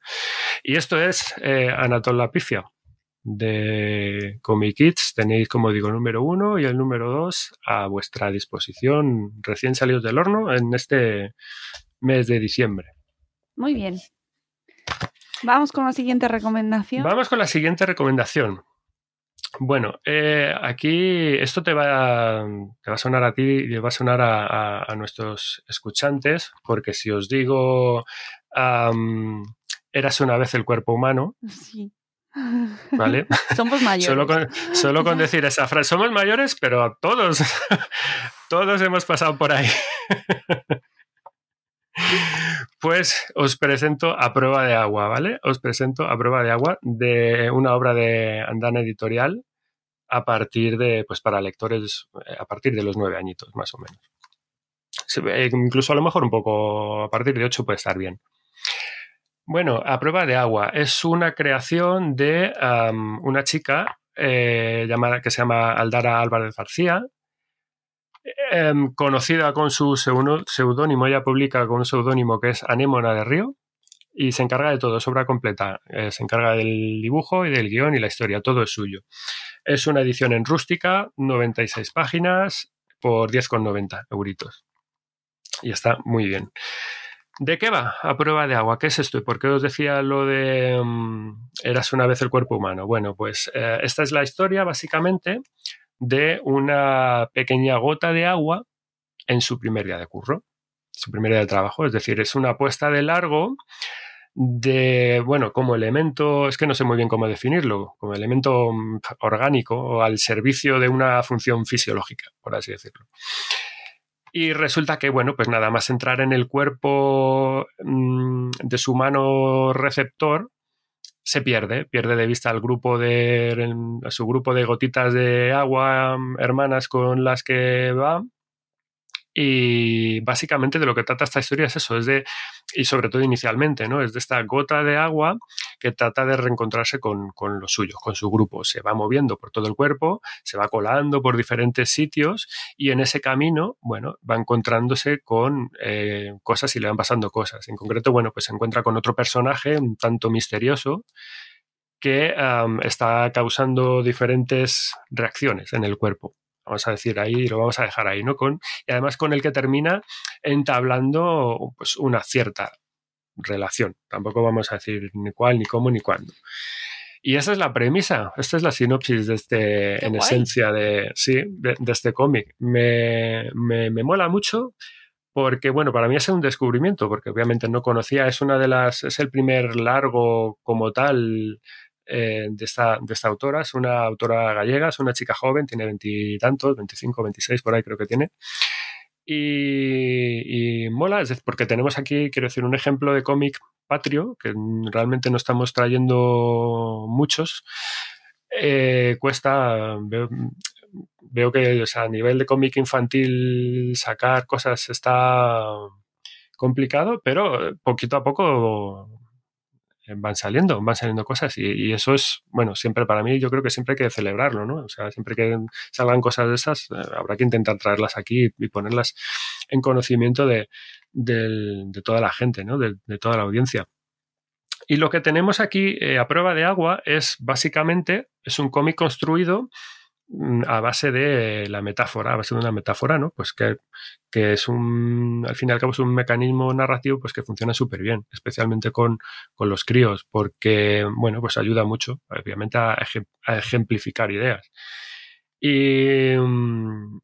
Y esto es eh, Anatol la Pifia de Comic Kids. Tenéis, como digo, el número uno y el número dos a vuestra disposición, recién salidos del horno, en este mes de diciembre. Muy bien. Vamos con la siguiente recomendación. Vamos con la siguiente recomendación. Bueno, eh, aquí esto te va, te va a sonar a ti y va a sonar a, nuestros escuchantes, porque si os digo eras una vez el cuerpo humano, sí. ¿vale? Somos mayores. solo, con, solo con decir esa frase, somos mayores, pero todos, todos hemos pasado por ahí. Pues os presento a prueba de agua, ¿vale? Os presento a prueba de agua de una obra de Andana Editorial a partir de, pues para lectores, eh, a partir de los nueve añitos, más o menos. Incluso a lo mejor un poco, a partir de ocho puede estar bien. Bueno, a prueba de agua es una creación de una chica eh, llamada, que se llama Aldara Álvarez García, Em, conocida con su seudónimo, ella publica con un seudónimo que es Anémona de Río y se encarga de todo, es obra completa. Eh, se encarga del dibujo y del guion y la historia, todo es suyo. Es una edición en rústica, 96 páginas por 10,90 euritos. Y está muy bien. ¿De qué va? A prueba de agua. ¿Qué es esto? ¿Y por qué os decía lo de em, eras una vez el cuerpo humano? Bueno, pues eh, esta es la historia básicamente de una pequeña gota de agua en su primer día de curro, su primer día de trabajo. Es decir, es una apuesta de largo de, bueno, como elemento, es que no sé muy bien cómo definirlo, como elemento mm, orgánico o al servicio de una función fisiológica, por así decirlo. Y resulta que, bueno, pues nada más entrar en el cuerpo mm, de su mano receptor, se pierde, pierde de vista al grupo de, su grupo de gotitas de agua mm, hermanas con las que va. Y básicamente de lo que trata esta historia es eso, es de, y sobre todo inicialmente, ¿no? Es de esta gota de agua que trata de reencontrarse con, con los suyos, con su grupo. Se va moviendo por todo el cuerpo, se va colando por diferentes sitios y en ese camino, bueno, va encontrándose con eh, cosas y le van pasando cosas. En concreto, bueno, pues se encuentra con otro personaje un tanto misterioso que está causando diferentes reacciones en el cuerpo vamos a decir ahí, lo vamos a dejar ahí, ¿no? Con, y además con el que termina entablando pues, una cierta relación. Tampoco vamos a decir ni cuál, ni cómo, ni cuándo. Y esa es la premisa, esta es la sinopsis de este, en esencia de, sí, de, este cómic. Me, me, me, mola mucho porque, bueno, para mí es un descubrimiento, porque obviamente no conocía, es una de las, es el primer largo como tal eh, de, esta, de esta autora. Es una autora gallega, es una chica joven, tiene veintitantos, 25, 26 por ahí creo que tiene. Y, mola, es porque tenemos aquí, quiero decir, un ejemplo de cómic patrio, que realmente no estamos trayendo muchos. Eh, cuesta, veo, que a nivel de cómic infantil sacar cosas está complicado, pero poquito a poco van saliendo, van saliendo cosas y, eso es, bueno, siempre para mí yo creo que siempre hay que celebrarlo, ¿no? O sea, siempre que salgan cosas de esas, eh, habrá que intentar traerlas aquí y ponerlas en conocimiento de, toda la gente, ¿no? De, toda la audiencia. Y lo que tenemos aquí eh, a prueba de agua es básicamente, es un cómic construido a base de la metáfora, a base de una metáfora, ¿no? Pues que, es un, al fin y al cabo es un mecanismo narrativo pues que funciona súper bien, especialmente con, los críos, porque, bueno, pues ayuda mucho, obviamente, a, ejemplificar ideas. Y, mm,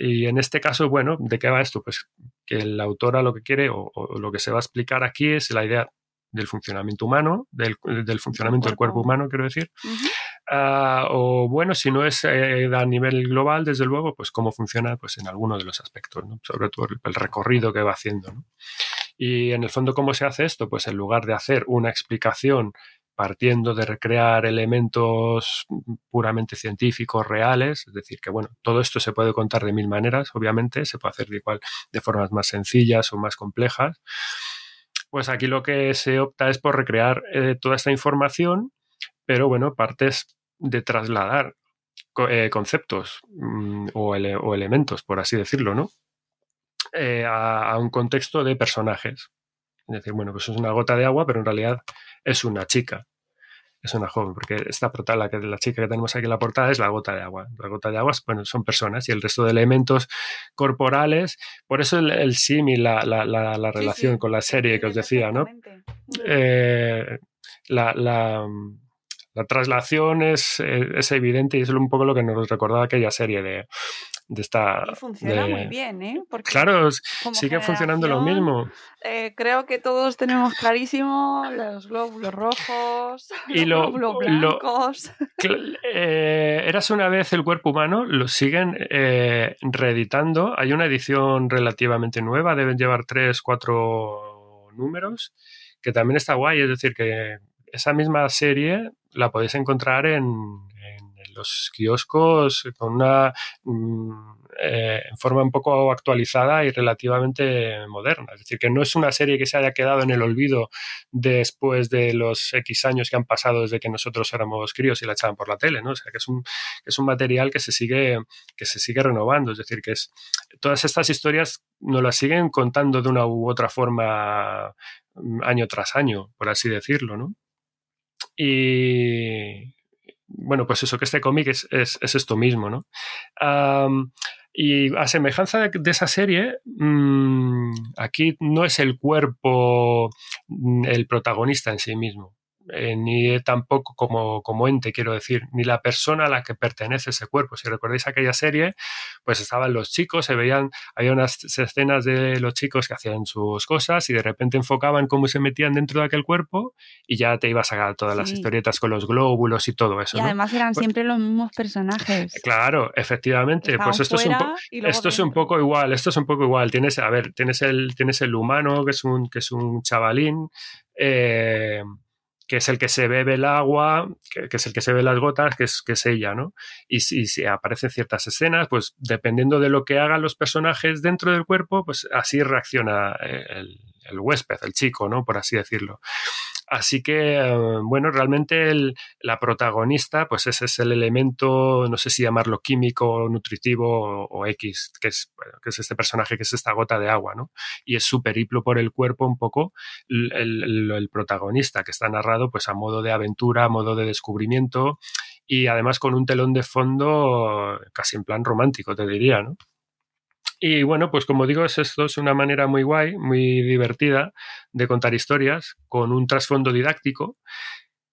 y, en este caso, bueno, ¿de qué va esto? Pues que la autora lo que quiere o, lo que se va a explicar aquí es la idea del funcionamiento humano, del, funcionamiento del cuerpo humano, quiero decir. Ah, o bueno, si no es eh, a nivel global, desde luego, pues cómo funciona pues, en alguno de los aspectos, sobre todo el, recorrido que va haciendo. Y en el fondo, ¿cómo se hace esto? Pues en lugar de hacer una explicación partiendo de recrear elementos puramente científicos reales, es decir, que bueno, todo esto se puede contar de mil maneras, obviamente, se puede hacer de igual de formas más sencillas o más complejas. Pues aquí lo que se opta es por recrear eh, toda esta información, pero bueno, partes de trasladar eh, conceptos mm, o, elementos, por así decirlo, ¿no? Eh, a, un contexto de personajes. Es decir, bueno, pues es una gota de agua, pero en realidad es una chica. Es una joven, porque esta la, que, la chica que tenemos aquí en la portada es la gota de agua. La gota de agua bueno, son personas y el resto de elementos corporales. Por eso el, el símil, la, la, relación con la serie que os decía, ¿no? Eh, la, la traslación es, eh, es, evidente y es un poco lo que nos recordaba aquella serie de, de esta... Y funciona muy bien, ¿eh? Porque claro, sigue funcionando lo mismo. Eh, creo que todos tenemos clarísimo los glóbulos rojos, y los glóbulos blancos. eh, eras una vez el cuerpo humano, lo siguen eh, reeditando. Hay una edición relativamente nueva, deben llevar tres, cuatro números, que también está guay, es decir, que esa misma serie la podéis encontrar en, los kioscos con una mm, eh, forma un poco actualizada y relativamente moderna. Es decir, que no es una serie que se haya quedado en el olvido después de los X años que han pasado desde que nosotros éramos críos y la echaban por la tele, ¿no? O sea, que es un, es un material que se sigue, que se sigue renovando. Es decir, que es todas estas historias nos las siguen contando de una u otra forma mm, año tras año, por así decirlo, ¿no? Y bueno, pues eso, que este cómic es, esto mismo, ¿no? y a semejanza de, esa serie, mm, aquí no es el cuerpo mm, el protagonista en sí mismo. Eh, ni tampoco como, como ente, quiero decir, ni la persona a la que pertenece ese cuerpo. Si recordáis aquella serie, pues estaban los chicos, se veían, había unas escenas de los chicos que hacían sus cosas y de repente enfocaban cómo se metían dentro de aquel cuerpo y ya te ibas a sacar todas las historietas con los glóbulos y todo eso. Y además eran pues siempre los mismos personajes. Claro, efectivamente. pues esto, es un, esto es un poco igual, esto es un poco igual. Tienes, a ver, tienes el, tienes el humano, que es un, que es un chavalín. Eh, que es el que se bebe el agua, que, es el que se ve las gotas, que es, que es ella, ¿no? Y si, aparecen ciertas escenas, pues dependiendo de lo que hagan los personajes dentro del cuerpo, pues así reacciona el, el huésped, el chico, ¿no? Por así decirlo. Así que, eh, bueno, realmente la protagonista, pues ese es el elemento, no sé si llamarlo químico, nutritivo o, X, que es, que es este personaje, que es esta gota de agua, ¿no? Y es su periplo por el cuerpo un poco el, protagonista, que está narrado pues a modo de aventura, a modo de descubrimiento y además con un telón de fondo casi en plan romántico, te diría, ¿no? Y bueno, pues como digo, es esto es una manera muy guay, muy divertida de contar historias con un trasfondo didáctico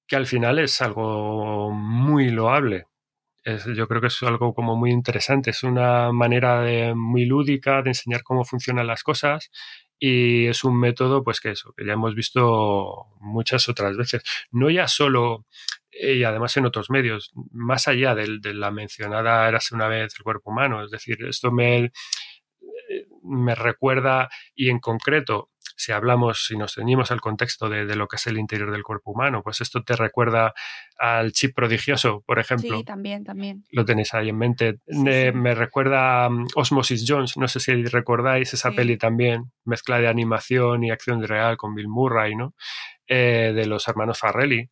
que al final es algo muy loable. yo creo que es algo como muy interesante. Es una manera de, muy lúdica de enseñar cómo funcionan las cosas y es un método, pues que eso, que ya hemos visto muchas otras veces. No ya solo eh, y además en otros medios, más allá de, de la mencionada Érase una vez el cuerpo humano. Es decir, esto me, me recuerda, y en concreto, si hablamos, si nos ceñimos al contexto de, lo que es el interior del cuerpo humano, pues esto te recuerda al chip prodigioso, por ejemplo. Sí, también, también. Lo tenéis ahí en mente. Me recuerda a um, Osmosis Jones, no sé si recordáis esa peli también, mezcla de animación y acción real con Bill Murray, ¿no? Eh, de los hermanos Farrelly.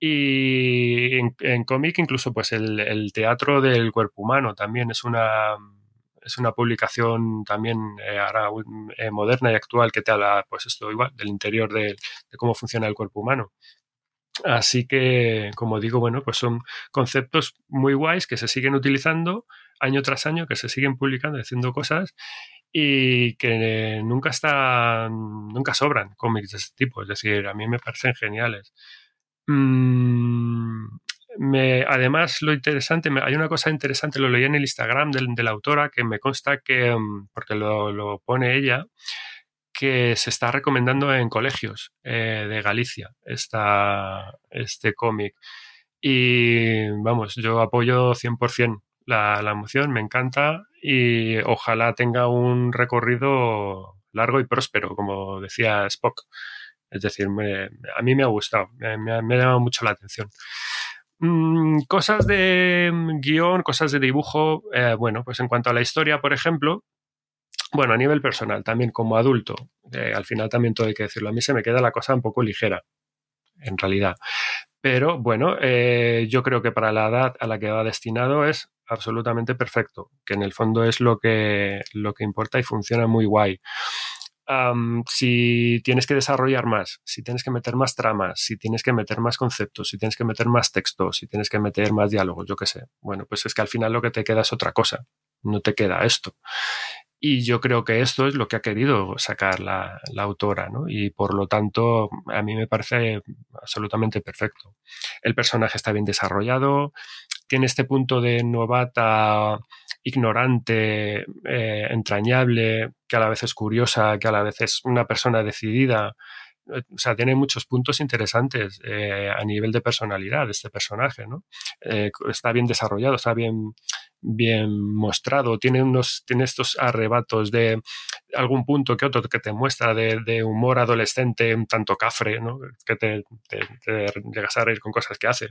Y en, cómic incluso pues el teatro del cuerpo humano también es una es una publicación también eh, ahora, eh, moderna y actual que te habla, pues esto igual, del interior de, cómo funciona el cuerpo humano. Así que, como digo, bueno, pues son conceptos muy guays que se siguen utilizando año tras año, que se siguen publicando, haciendo cosas y que nunca están, nunca sobran cómics de este tipo. Es decir, a mí me parecen geniales. Mm, además, lo interesante, hay una cosa interesante, lo leí en el Instagram de, la autora, que me consta que, mm, porque lo, pone ella, que se está recomendando en colegios eh, de Galicia este cómic. Y vamos, yo apoyo 100% la, la moción, me encanta y ojalá tenga un recorrido largo y próspero, como decía Spock. Es decir, a mí me ha gustado, me, me ha llamado mucho la atención. Mm, cosas de mm, guion, cosas de dibujo, eh, bueno, pues en cuanto a la historia, por ejemplo, bueno, a nivel personal, también como adulto, al final también todo hay que decirlo, a mí se me queda la cosa un poco ligera, en realidad. Pero bueno, eh, yo creo que para la edad a la que va destinado es absolutamente perfecto, que en el fondo es lo que, lo que importa y funciona muy guay. Si tienes que desarrollar más, si tienes que meter más tramas, si tienes que meter más conceptos, si tienes que meter más textos, si tienes que meter más diálogos, yo qué sé. Bueno, pues es que al final lo que te queda es otra cosa, no te queda esto. Y yo creo que esto es lo que ha querido sacar la, autora, ¿no? Y por lo tanto, a mí me parece absolutamente perfecto. El personaje está bien desarrollado, tiene este punto de novata, ignorante, eh, entrañable, que a la vez es curiosa, que a la vez es una persona decidida. O sea, tiene muchos puntos interesantes eh, a nivel de personalidad este personaje, ¿no? Eh, está bien desarrollado, está bien bien mostrado, tiene, unos, tiene estos arrebatos de algún punto que otro que te muestra de, humor adolescente un tanto cafre, ¿no? que te llegas a reír con cosas que hace.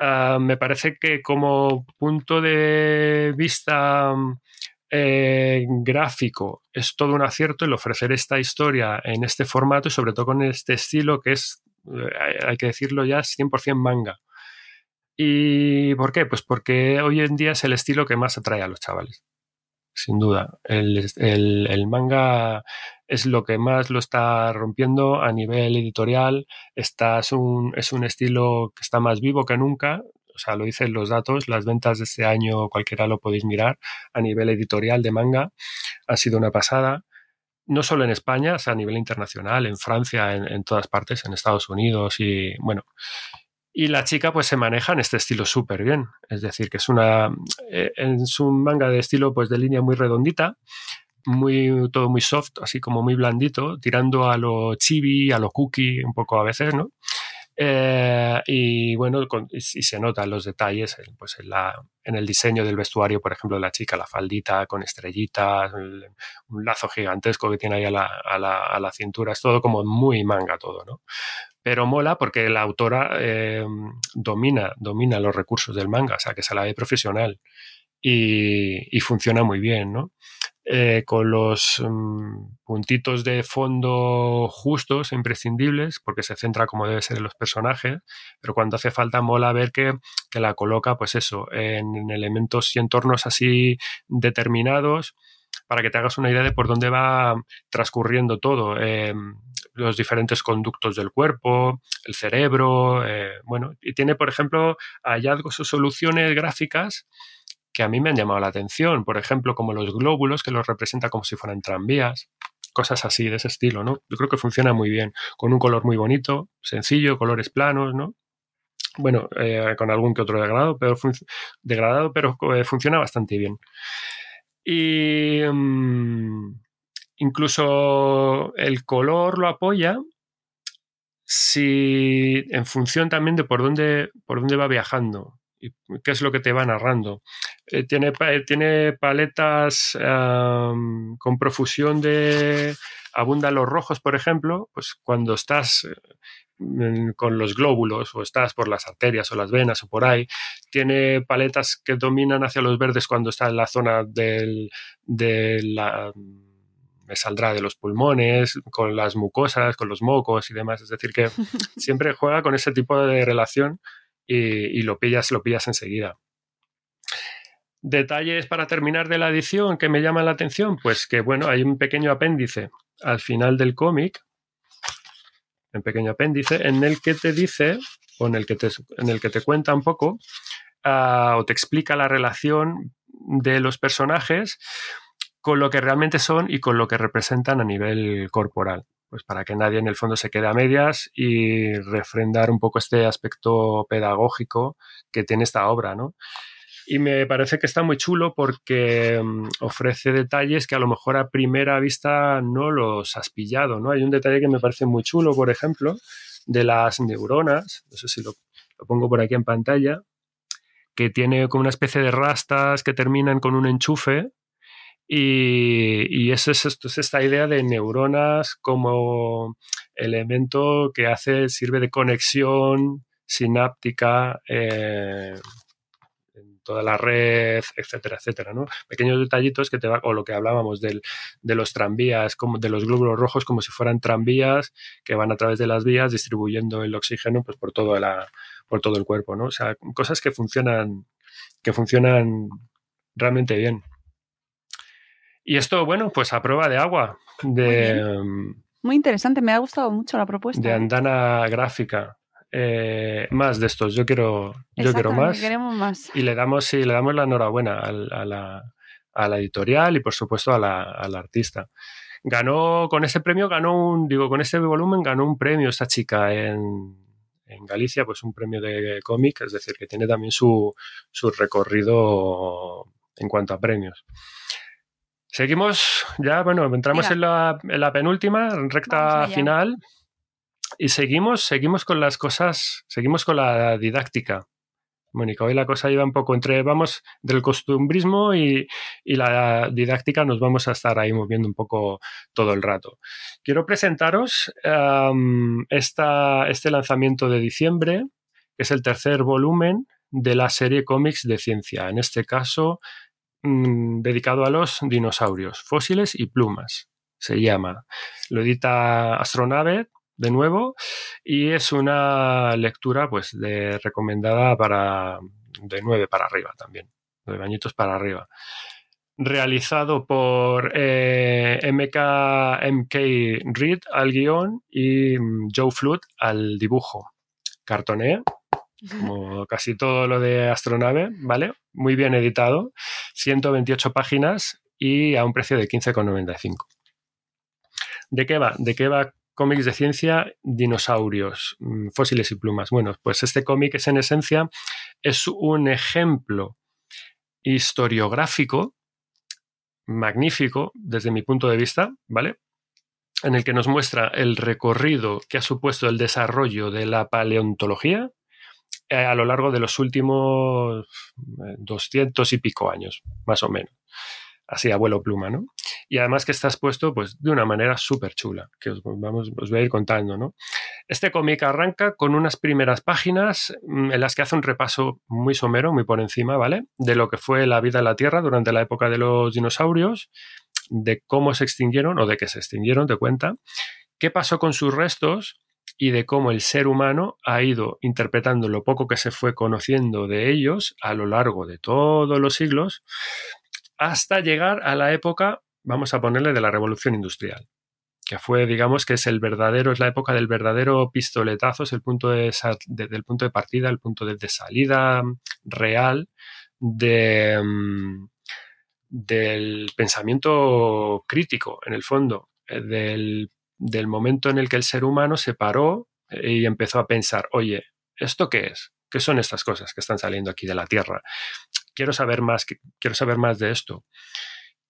Uh, me parece que como punto de vista eh, gráfico es todo un acierto el ofrecer esta historia en este formato y sobre todo con este estilo que es, eh, hay que decirlo ya, 100% manga. ¿Y por qué? Pues porque hoy en día es el estilo que más atrae a los chavales sin duda. El, manga es lo que más lo está rompiendo a nivel editorial. Está, es, un, es un estilo que está más vivo que nunca. O sea, lo dicen los datos, las ventas de este año, cualquiera lo podéis mirar, a nivel editorial de manga, ha sido una pasada. No solo en España, o sea, a nivel internacional, en Francia, en, en todas partes, en Estados Unidos y bueno, y la chica pues se maneja en este estilo súper bien. Es decir, que es una... Eh, es un manga de estilo pues de línea muy redondita, muy, todo muy soft, así como muy blandito, tirando a lo chibi, a lo cookie un poco a veces, ¿no? Eh, y bueno, y, se notan los detalles pues en, la, en, el diseño del vestuario, por ejemplo, de la chica, la faldita con estrellitas, un lazo gigantesco que tiene ahí a la, a, la, a la, cintura, es todo como muy manga todo, ¿no? pero mola porque la autora eh, domina, domina los recursos del manga, o sea, que se la ve profesional y, funciona muy bien, ¿no? Eh, con los mm, puntitos de fondo justos, e imprescindibles, porque se centra como debe ser en los personajes, pero cuando hace falta mola ver que, la coloca, pues eso, en, elementos y entornos así determinados, para que te hagas una idea de por dónde va transcurriendo todo. Eh, los diferentes conductos del cuerpo, el cerebro, eh, bueno, y tiene, por ejemplo, hallazgos o soluciones gráficas que a mí me han llamado la atención, por ejemplo, como los glóbulos, que los representa como si fueran tranvías, cosas así, de ese estilo, ¿no? Yo creo que funciona muy bien, con un color muy bonito, sencillo, colores planos, ¿no? Bueno, eh, con algún que otro degradado, pero, degradado, pero eh, funciona bastante bien. Y... Mm, Incluso el color lo apoya si en función también de por dónde, por dónde va viajando. Qué es lo que te va narrando. Eh, tiene, tiene paletas con profusión de... Abundan los rojos, por ejemplo, pues cuando estás eh, con los glóbulos o estás por las arterias o las venas o por ahí, tiene paletas que dominan hacia los verdes cuando está en la zona del, de la me saldrá de los pulmones, con las mucosas, con los mocos y demás. Es decir, que siempre juega con ese tipo de relación y, lo pillas, lo pillas enseguida. Detalles para terminar de la edición que me llaman la atención, pues que bueno, hay un pequeño apéndice al final del cómic, un pequeño apéndice, en el que te dice, o en el que te, en el que te cuenta un poco, ah, o te explica la relación de los personajes con lo que realmente son y con lo que representan a nivel corporal pues para que nadie en el fondo se quede a medias y refrendar un poco este aspecto pedagógico que tiene esta obra, ¿no? Y me parece que está muy chulo porque mm, ofrece detalles que a lo mejor a primera vista no los has pillado, ¿no? Hay un detalle que me parece muy chulo, por ejemplo, de las neuronas, no sé si lo, lo pongo por aquí en pantalla, que tiene como una especie de rastas que terminan con un enchufe y, es, esta idea de neuronas como elemento que hace, sirve de conexión sináptica eh, en toda la red, etcétera, etcétera, ¿no? Pequeños detallitos que te va, o lo que hablábamos del, de los tranvías, como de los glóbulos rojos como si fueran tranvías que van a través de las vías distribuyendo el oxígeno pues, por, todo la, por todo el cuerpo, ¿no? O sea, cosas que funcionan, que funcionan realmente bien. Y esto, bueno, pues a prueba de agua. De, Muy, interesante, me ha gustado mucho la propuesta. De andana gráfica. Eh, más de estos, yo quiero, yo quiero más. Queremos más. Y le damos, sí, le damos la enhorabuena a, la, a la, editorial y por supuesto a la, artista. Ganó, con ese premio ganó un, digo, con ese volumen ganó un premio esta chica en, en Galicia, pues un premio de cómic, es decir, que tiene también su, su recorrido en cuanto a premios. Seguimos ya, bueno, entramos en la, penúltima, recta final, y seguimos, seguimos con las cosas, seguimos con la didáctica. Mónica, hoy la cosa iba un poco entre, vamos, del costumbrismo y, la didáctica nos vamos a estar ahí moviendo un poco todo el rato. Quiero presentaros este lanzamiento de diciembre, que es el tercer volumen de la serie cómics de ciencia. En este caso, Mm, dedicado a los dinosaurios, fósiles y plumas. Se llama. Lo edita Astronave de nuevo y es una lectura pues de recomendada para de nueve para arriba también, nueve añitos para arriba. Realizado por eh, MK, MK Reed al guion y mm, Joe Flood al dibujo. Cartoné, como casi todo lo de Astronave, ¿vale? Muy bien editado, 128 páginas y a un precio de 15,95. ¿De qué va? ¿De qué va cómics de ciencia, dinosaurios, mm, fósiles y plumas? Bueno, pues este cómic es en esencia, es un ejemplo historiográfico magnífico desde mi punto de vista, ¿vale? En el que nos muestra el recorrido que ha supuesto el desarrollo de la paleontología a lo largo de los últimos 200 eh, y pico años, más o menos. Así, abuelo pluma, ¿no? Y además que estás puesto pues, de una manera súper chula, que os, vamos, os voy a ir contando, ¿no? Este cómic arranca con unas primeras páginas mm, en las que hace un repaso muy somero, muy por encima, ¿vale? De lo que fue la vida en la Tierra durante la época de los dinosaurios, de cómo se extinguieron o de que se extinguieron, te cuenta, qué pasó con sus restos y de cómo el ser humano ha ido interpretando lo poco que se fue conociendo de ellos a lo largo de todos los siglos hasta llegar a la época, vamos a ponerle, de la revolución industrial, que fue, digamos, que es el verdadero, es la época del verdadero pistoletazo, es el punto de, punto de partida, el punto de, salida real mm, del pensamiento crítico, en el fondo, eh, del del momento en el que el ser humano se paró eh, y empezó a pensar, oye, ¿esto qué es? ¿Qué son estas cosas que están saliendo aquí de la Tierra? Quiero saber más, quiero saber más de esto.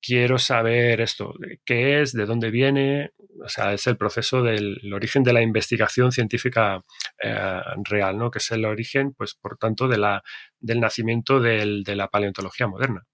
quiero saber esto, qué es, de dónde viene, o sea, es el proceso del origen de la investigación científica eh, real, ¿no? Que es el origen, pues, por tanto, de la, del nacimiento de la paleontología moderna.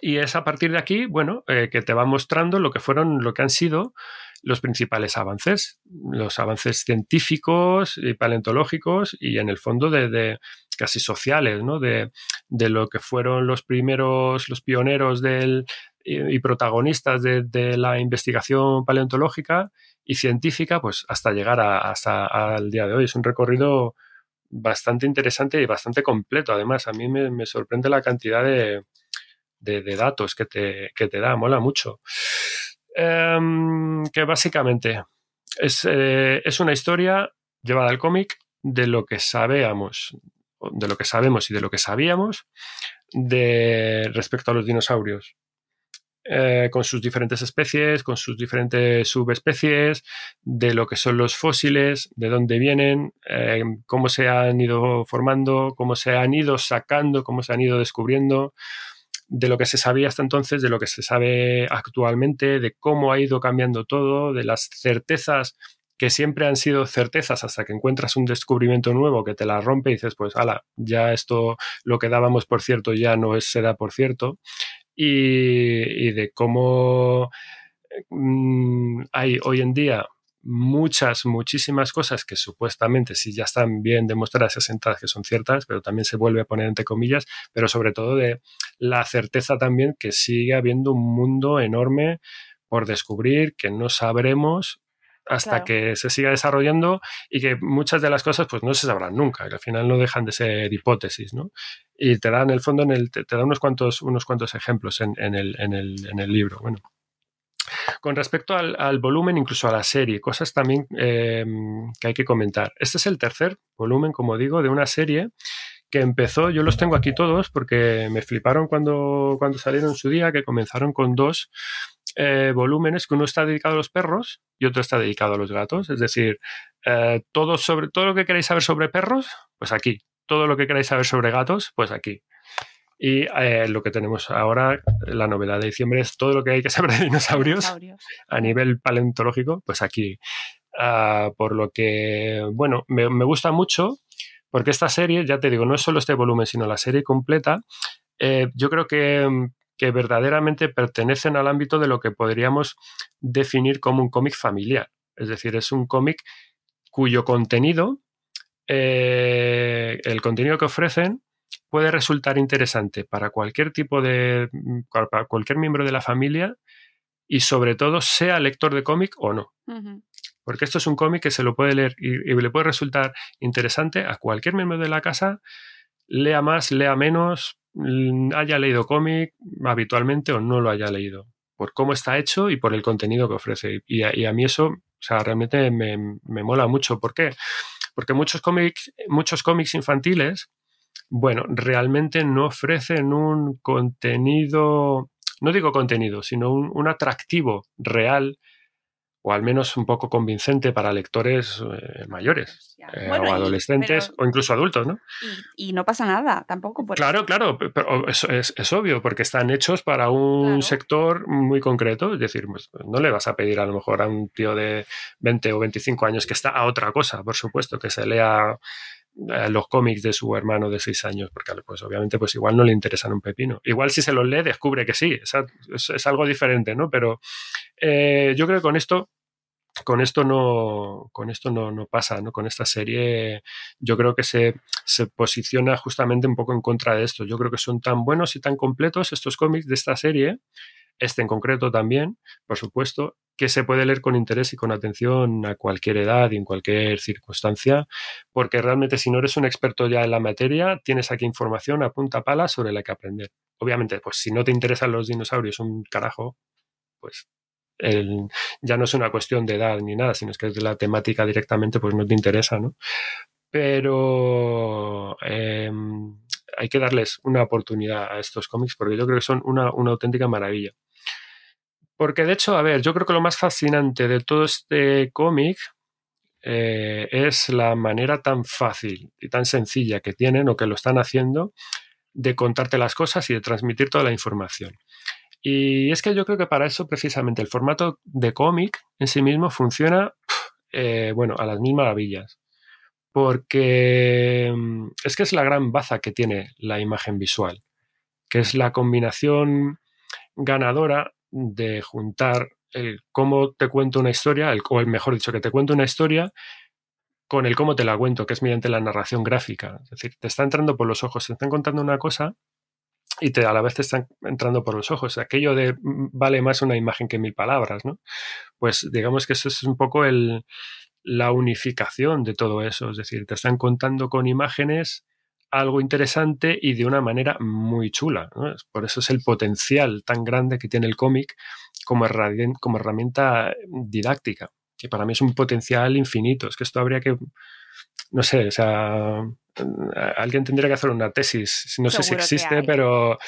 Y es a partir de aquí, bueno, eh, que te va mostrando lo que fueron, lo que han sido los principales avances, los avances científicos y paleontológicos y en el fondo de, casi sociales, ¿no? De, lo que fueron los primeros, los pioneros del, y, protagonistas de, la investigación paleontológica y científica, pues hasta llegar hasta al día de hoy. Es un recorrido bastante interesante y bastante completo. Además, a mí me, sorprende la cantidad de, datos que te, que te da, mola mucho. Em, que básicamente eh, es, una historia llevada al cómic de lo que sabíamos, de lo que sabemos y de lo que sabíamos de respecto a los dinosaurios. Eh, con sus diferentes especies, con sus diferentes subespecies, de lo que son los fósiles, de dónde vienen, eh, cómo se han ido formando, cómo se han ido sacando, cómo se han ido descubriendo de lo que se sabía hasta entonces, de lo que se sabe actualmente, de cómo ha ido cambiando todo, de las certezas que siempre han sido certezas hasta que encuentras un descubrimiento nuevo que te la rompe y dices, pues, ala, ya esto, lo que dábamos por cierto ya no es, se da por cierto, y, de cómo mm, hay hoy en día muchas, muchísimas cosas que supuestamente sí ya están bien demostradas y asentadas que son ciertas, pero también se vuelve a poner entre comillas, pero sobre todo de la certeza también que sigue habiendo un mundo enorme por descubrir que no sabremos hasta que se siga desarrollando y que muchas de las cosas pues no se sabrán nunca, que al final no dejan de ser hipótesis, ¿no? Y te da en el fondo, en el, te, da unos cuantos, unos cuantos ejemplos en, el, en, el, en el libro. Bueno, con respecto al, volumen, incluso a la serie, cosas también em, que hay que comentar. Este es el tercer volumen, como digo, de una serie que empezó, yo los tengo aquí todos porque me fliparon cuando, cuando salieron su día, que comenzaron con dos eh, volúmenes, que uno está dedicado a los perros y otro está dedicado a los gatos. Es decir, eh, todo, sobre, todo lo que queráis saber sobre perros, pues aquí. Todo lo que queráis saber sobre gatos, pues aquí. Y eh, lo que tenemos ahora, la novedad de diciembre, es todo lo que hay que saber de dinosaurios, a nivel paleontológico, pues aquí. Ah, por lo que, bueno, me, gusta mucho porque esta serie, ya te digo, no es solo este volumen, sino la serie completa, eh, yo creo que, que, verdaderamente pertenecen al ámbito de lo que podríamos definir como un cómic familiar. Es decir, es un cómic cuyo contenido, eh, el contenido que ofrecen, puede resultar interesante para cualquier tipo de, para cualquier miembro de la familia y sobre todo sea lector de cómic o no. Porque esto es un cómic que se lo puede leer y, le puede resultar interesante a cualquier miembro de la casa, lea más, lea menos, mm, haya leído cómic habitualmente o no lo haya leído, por cómo está hecho y por el contenido que ofrece. Y a, mí eso, o sea, realmente me, me mola mucho. ¿Por qué? Porque muchos cómics, muchos cómics infantiles bueno, realmente no ofrecen un contenido, no digo contenido, sino un, atractivo real o al menos un poco convincente para lectores eh, mayores eh, o adolescentes o incluso adultos, ¿no? Y, no pasa nada tampoco. Por claro, claro, pero es, obvio porque están hechos para un sector muy concreto, es decir, pues, no le vas a pedir a lo mejor a un tío de 20 o 25 años que está a otra cosa, por supuesto, que se lea los cómics de su hermano de seis años, porque pues obviamente pues igual no le interesan un pepino. Igual si se los lee descubre que sí, es, algo diferente, ¿no? Pero eh, yo creo que con esto con esto no con esto no, pasa no con esta serie yo creo que se, se, posiciona justamente un poco en contra de esto yo creo que son tan buenos y tan completos estos cómics de esta serie este en concreto también por supuesto que se puede leer con interés y con atención a cualquier edad y en cualquier circunstancia, porque realmente si no eres un experto ya en la materia, tienes aquí información a punta pala sobre la que aprender. Obviamente, pues si no te interesan los dinosaurios un carajo, pues ya no es una cuestión de edad ni nada, sino es que es de la temática directamente, pues no te interesa, ¿no? Pero em, hay que darles una oportunidad a estos cómics porque yo creo que son una auténtica maravilla. Porque de hecho, a ver, yo creo que lo más fascinante de todo este cómic eh, es la manera tan fácil y tan sencilla que tienen o que lo están haciendo de contarte las cosas y de transmitir toda la información. Y es que yo creo que para eso precisamente el formato de cómic en sí mismo funciona, eh, bueno, a las mil maravillas. Porque mm, es que es la gran baza que tiene la imagen visual, que es la combinación ganadora de juntar el cómo te cuento una historia, o el mejor dicho, que te cuento una historia con el cómo te la cuento, que es mediante la narración gráfica. Es decir, te está entrando por los ojos, te están contando una cosa y te, a la vez te están entrando por los ojos. Aquello de mm, vale más una imagen que mil palabras, ¿no? Pues digamos que eso es un poco el, la unificación de todo eso. Es decir, te están contando con imágenes algo interesante y de una manera muy chula. Por eso es el potencial tan grande que tiene el cómic como, como herramienta didáctica que para mí es un potencial infinito. Es que esto habría que, no sé, o sea, alguien tendría que hacer una tesis. No sé si existe, pero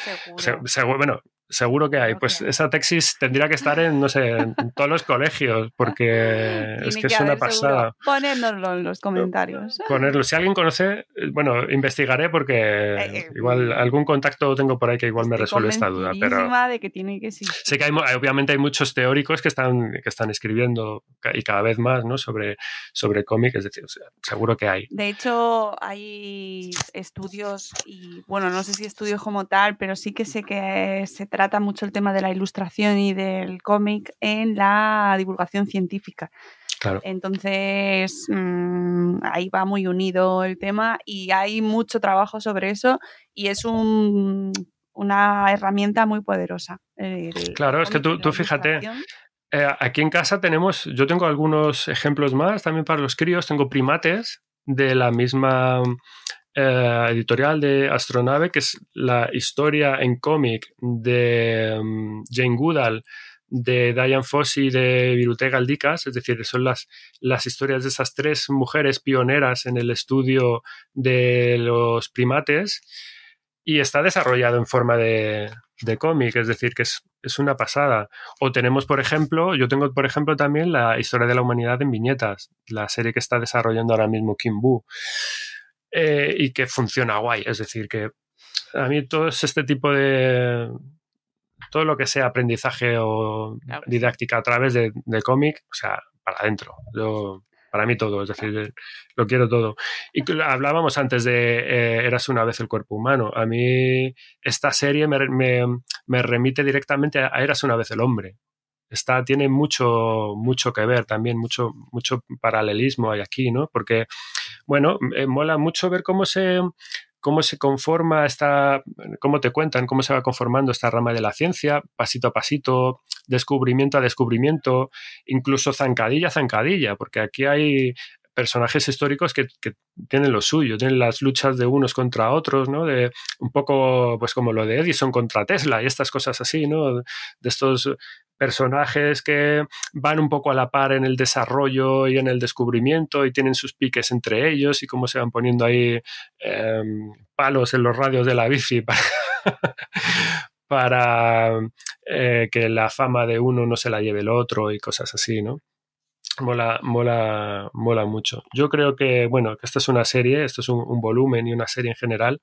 bueno, Seguro que hay. Pues esa tesis tendría que estar en, no sé, en todos los colegios, porque es que, es una pasada. Ponérnoslo en los comentarios. Ponerlo. Si alguien conoce, bueno, investigaré porque eh, eh, igual algún contacto tengo por ahí que igual me resuelve esta duda. Pero de que tiene que Sé que hay, obviamente hay muchos teóricos que están, que están escribiendo y cada vez más ¿no? sobre, sobre cómic, es decir, seguro que hay. De hecho, hay estudios y, bueno, no sé si estudios como tal, pero sí que sé que se trata mucho el tema de la ilustración y del cómic en la divulgación científica. Entonces, mm, ahí va muy unido el tema y hay mucho trabajo sobre eso y es una herramienta muy poderosa. claro, es que tú, tú fíjate, eh, aquí en casa tenemos, yo tengo algunos ejemplos más también para los críos, tengo primates de la misma eh, editorial de Astronave, que es la historia en cómic de mm, Jane Goodall, de Diane Fossey y de Virute Galdicas, es decir, son las, las historias de esas tres mujeres pioneras en el estudio de los primates y está desarrollado en forma de, de cómic, es decir, que es, es, una pasada. O tenemos, por ejemplo, yo tengo, por ejemplo, también la historia de la humanidad en viñetas, la serie que está desarrollando ahora mismo Kim Boo. Eh, y que funciona guay. Es decir, que a mí todo este tipo de... Todo lo que sea aprendizaje o didáctica a través de, cómic, o sea, para adentro. Para mí todo, es decir, lo quiero todo. Y hablábamos antes de eh, Eras una vez el cuerpo humano. A mí esta serie me, me, remite directamente a Eras una vez el hombre. Está, tiene mucho, mucho que ver también, mucho, mucho paralelismo hay aquí, ¿no? Porque bueno, me mola mucho ver cómo se, cómo se conforma esta, cómo te cuentan, cómo se va conformando esta rama de la ciencia, pasito a pasito, descubrimiento a descubrimiento, incluso zancadilla a zancadilla, porque aquí hay personajes históricos que, tienen lo suyo, tienen las luchas de unos contra otros, ¿no? De un poco, pues como lo de Edison contra Tesla y estas cosas así, ¿no? De estos personajes que van un poco a la par en el desarrollo y en el descubrimiento y tienen sus piques entre ellos y cómo se van poniendo ahí em, palos en los radios de la bici para, eh, que la fama de uno no se la lleve el otro y cosas así, ¿no? Mola, mola, mola mucho. Yo creo que, bueno, que esta es una serie, esto es un volumen y una serie en general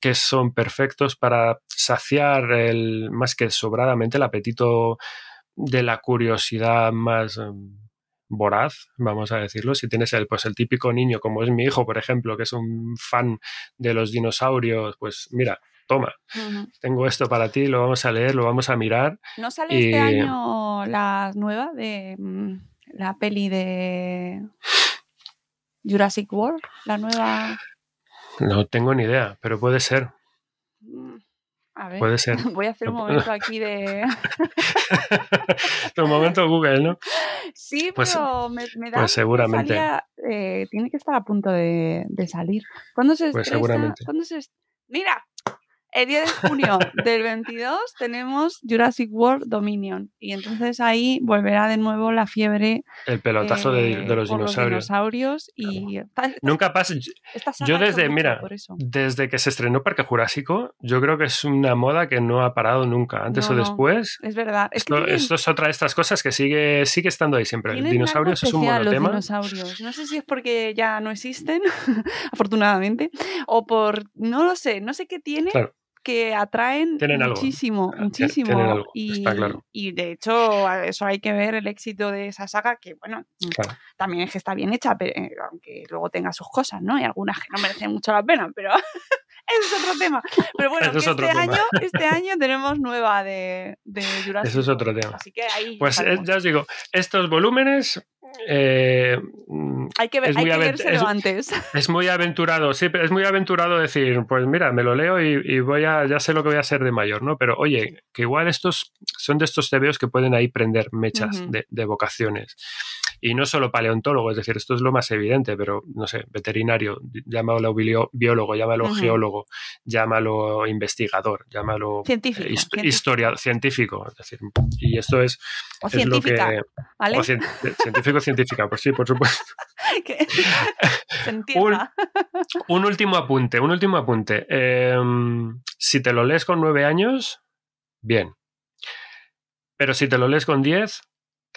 que son perfectos para saciar el, más que sobradamente el apetito de la curiosidad más em, voraz, vamos a decirlo. Si tienes el, pues el típico niño, como es mi hijo, por ejemplo, que es un fan de los dinosaurios, pues mira, toma, tengo esto para ti, lo vamos a leer, lo vamos a mirar. ¿No sale este año la nueva de mm, la peli de Jurassic World? La nueva. No tengo ni idea, pero puede ser. Mm, a ver, puede ser. Voy a hacer un momento aquí de. un momento Google, ¿no? Sí, pues, pero me, da. Pues seguramente. Eh, tiene que estar a punto de, salir. ¿Cuándo se Pues seguramente. ¿cuándo se Mira, el 10 de junio del 22 tenemos Jurassic World Dominion y entonces ahí volverá de nuevo la fiebre. El pelotazo de, eh, los dinosaurios. y nunca pasa. Yo desde, mira, desde que se estrenó Parque Jurásico, yo creo que es una moda que no ha parado nunca, antes o después. es verdad. esto, es otra de estas cosas que sigue, sigue estando ahí siempre. Dinosaurios es un monotema. dinosaurios. No sé si es porque ya no existen, afortunadamente, o por, no lo sé, no sé qué tiene que atraen muchísimo, muchísimo. y, y, de hecho, eso hay que ver el éxito de esa saga, que bueno, también es que está bien hecha, pero, eh, aunque luego tenga sus cosas, ¿no? Y algunas que no merecen mucho la pena, pero es otro tema. Pero bueno, este, año, este año tenemos nueva de, de Jurassic Eso es otro tema. Así que ahí. Pues eh, ya os digo, estos volúmenes. Eh, hay que, ver, hay que antes. Es muy aventurado, sí, es muy aventurado decir, pues mira, me lo leo y, voy a, ya sé lo que voy a hacer de mayor, ¿no? Pero oye, que igual estos son de estos tebeos que pueden ahí prender mechas de, de vocaciones. Y no solo paleontólogo, es decir, esto es lo más evidente, pero no sé, veterinario, llámalo biólogo, llámalo geólogo, llámalo investigador, llámalo científico, historia, científico. Es decir, y esto es, o científica, lo que. ¿vale? científico, científica, pues sí, por supuesto. un, un, último apunte, un último apunte. Em, si te lo lees con nueve años, bien. Pero si te lo lees con diez,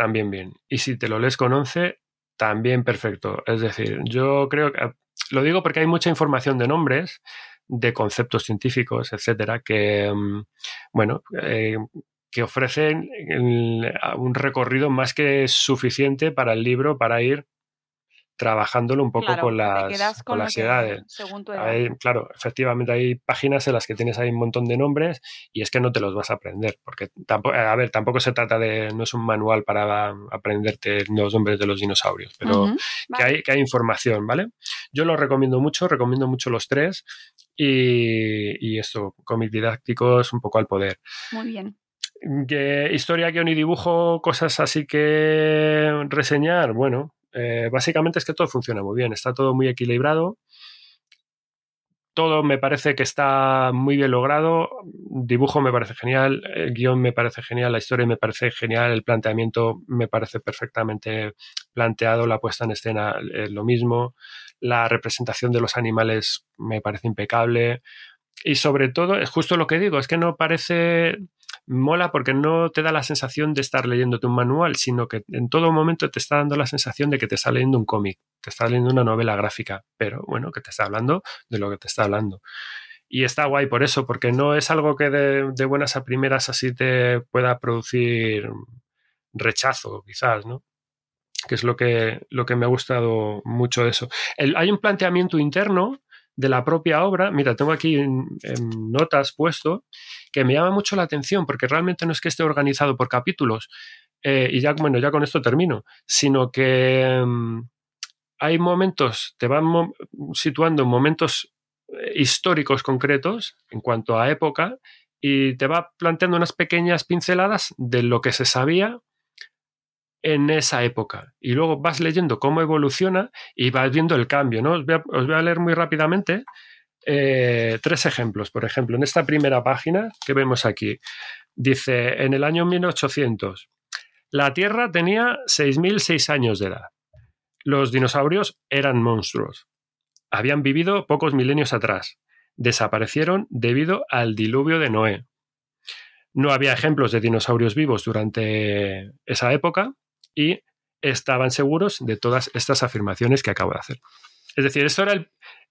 también bien. Y si te lo lees con 11, también perfecto. Es decir, yo creo que lo digo porque hay mucha información de nombres, de conceptos científicos, etcétera, que, mm, bueno, eh, que ofrecen un recorrido más que suficiente para el libro para ir trabajándolo un poco con las, con, las edades. claro, efectivamente hay páginas en las que tienes ahí un montón de nombres y es que no te los vas a aprender, porque tampoco, a ver, tampoco se trata de, no es un manual para aprenderte los nombres de los dinosaurios, pero que, hay, que hay información, ¿vale? Yo lo recomiendo mucho, recomiendo mucho los tres y, y esto, cómic didácticos un poco al poder. Muy bien. ¿Qué historia, guion y dibujo, cosas así que reseñar, bueno, eh, básicamente es que todo funciona muy bien, está todo muy equilibrado. Todo me parece que está muy bien logrado. Dibujo me parece genial, el guion me parece genial, la historia me parece genial, el planteamiento me parece perfectamente planteado, la puesta en escena es lo mismo, la representación de los animales me parece impecable. Y sobre todo, es justo lo que digo, es que no parece mola porque no te da la sensación de estar leyéndote un manual, sino que en todo momento te está dando la sensación de que te está leyendo un cómic, te está leyendo una novela gráfica, pero bueno, que te está hablando de lo que te está hablando. Y está guay por eso, porque no es algo que de, buenas a primeras así te pueda producir rechazo, quizás, ¿no? Que es lo que, lo que me ha gustado mucho de eso. hay un planteamiento interno de la propia obra, mira, tengo aquí en, notas puesto, que me llama mucho la atención, porque realmente no es que esté organizado por capítulos, eh, y ya, bueno, ya con esto termino, sino que mm, hay momentos, te van situando momentos eh, históricos concretos en cuanto a época, y te va planteando unas pequeñas pinceladas de lo que se sabía en esa época. Y luego vas leyendo cómo evoluciona y vas viendo el cambio. ¿no? Os, voy a, leer muy rápidamente eh, tres ejemplos. Por ejemplo, en esta primera página que vemos aquí, dice, en el año 1800, la Tierra tenía 6.006 años de edad. Los dinosaurios eran monstruos. Habían vivido pocos milenios atrás. Desaparecieron debido al diluvio de Noé. No había ejemplos de dinosaurios vivos durante esa época y estaban seguros de todas estas afirmaciones que acabo de hacer. Es decir, esto era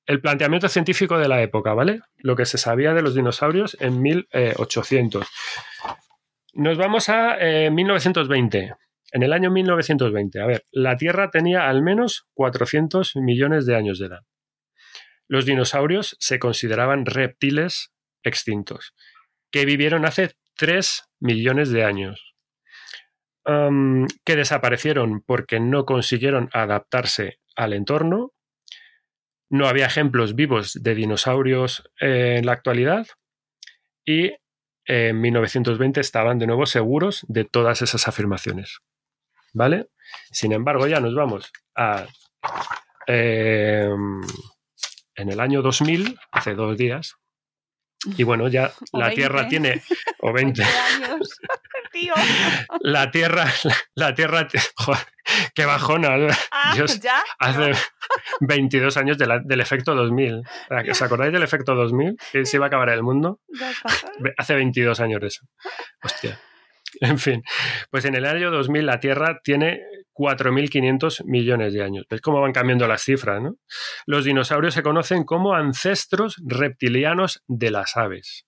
el, planteamiento científico de la época, ¿vale? Lo que se sabía de los dinosaurios en 1800. Nos vamos a 1920. Eh, en el año 1920, a ver, la Tierra tenía al menos 400 millones de años de edad. Los dinosaurios se consideraban reptiles extintos, que vivieron hace 3 millones de años que desaparecieron porque no consiguieron adaptarse al entorno. No había ejemplos vivos de dinosaurios eh, en la actualidad. Y en 1920 estaban de nuevo seguros de todas esas afirmaciones. ¿Vale? Sin embargo, ya nos vamos a. Em, en el año 2000, hace dos días, y bueno, ya la Tierra tiene. O 20. años. Tío. La Tierra. La, Tierra. Joder, qué bajona. Ah, ¿ya? Hace 22 años del efecto 2000. ¿Os acordáis del efecto 2000? Que se iba a acabar el mundo. Hace 22 años eso. Hostia. En fin, pues en el año 2000 la Tierra tiene 4.500 millones de años. ¿Ves cómo van cambiando las cifras? ¿no? Los dinosaurios se conocen como ancestros reptilianos de las aves.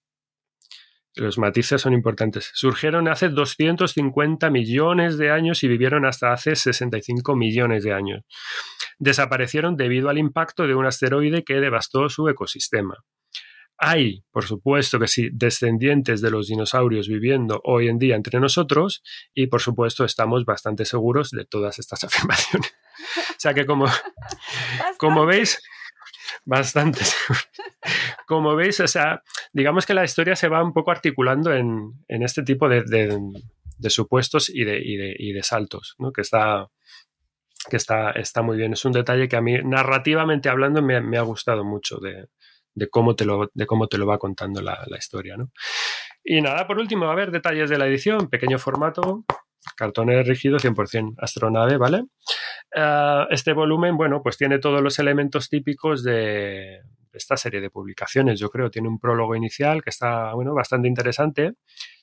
Los matices son importantes. Surgieron hace 250 millones de años y vivieron hasta hace 65 millones de años. Desaparecieron debido al impacto de un asteroide que devastó su ecosistema. Hay, por supuesto que sí, descendientes de los dinosaurios viviendo hoy en día entre nosotros y, por supuesto, estamos bastante seguros de todas estas afirmaciones. o sea que como, como veis, bastante. Como veis, o sea, digamos que la historia se va un poco articulando en, este tipo de, supuestos y de, y de, saltos, ¿no? que está, que está, está muy bien. Es un detalle que a mí, narrativamente hablando, me, me ha gustado mucho de, de cómo te lo, de cómo te lo va contando la, historia. ¿no? Y nada, por último, a ver detalles de la edición, pequeño formato, cartones rígido 100% astronave, ¿vale? Ah, este volumen, bueno, pues tiene todos los elementos típicos de, esta serie de publicaciones, yo creo. Tiene un prólogo inicial que está, bueno, bastante interesante.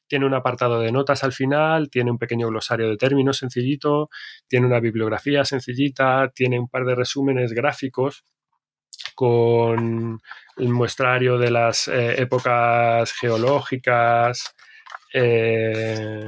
Tiene un apartado de notas al final, tiene un pequeño glosario de términos sencillito, tiene una bibliografía sencillita, tiene un par de resúmenes gráficos con el muestrario de las eh, épocas geológicas. Eh...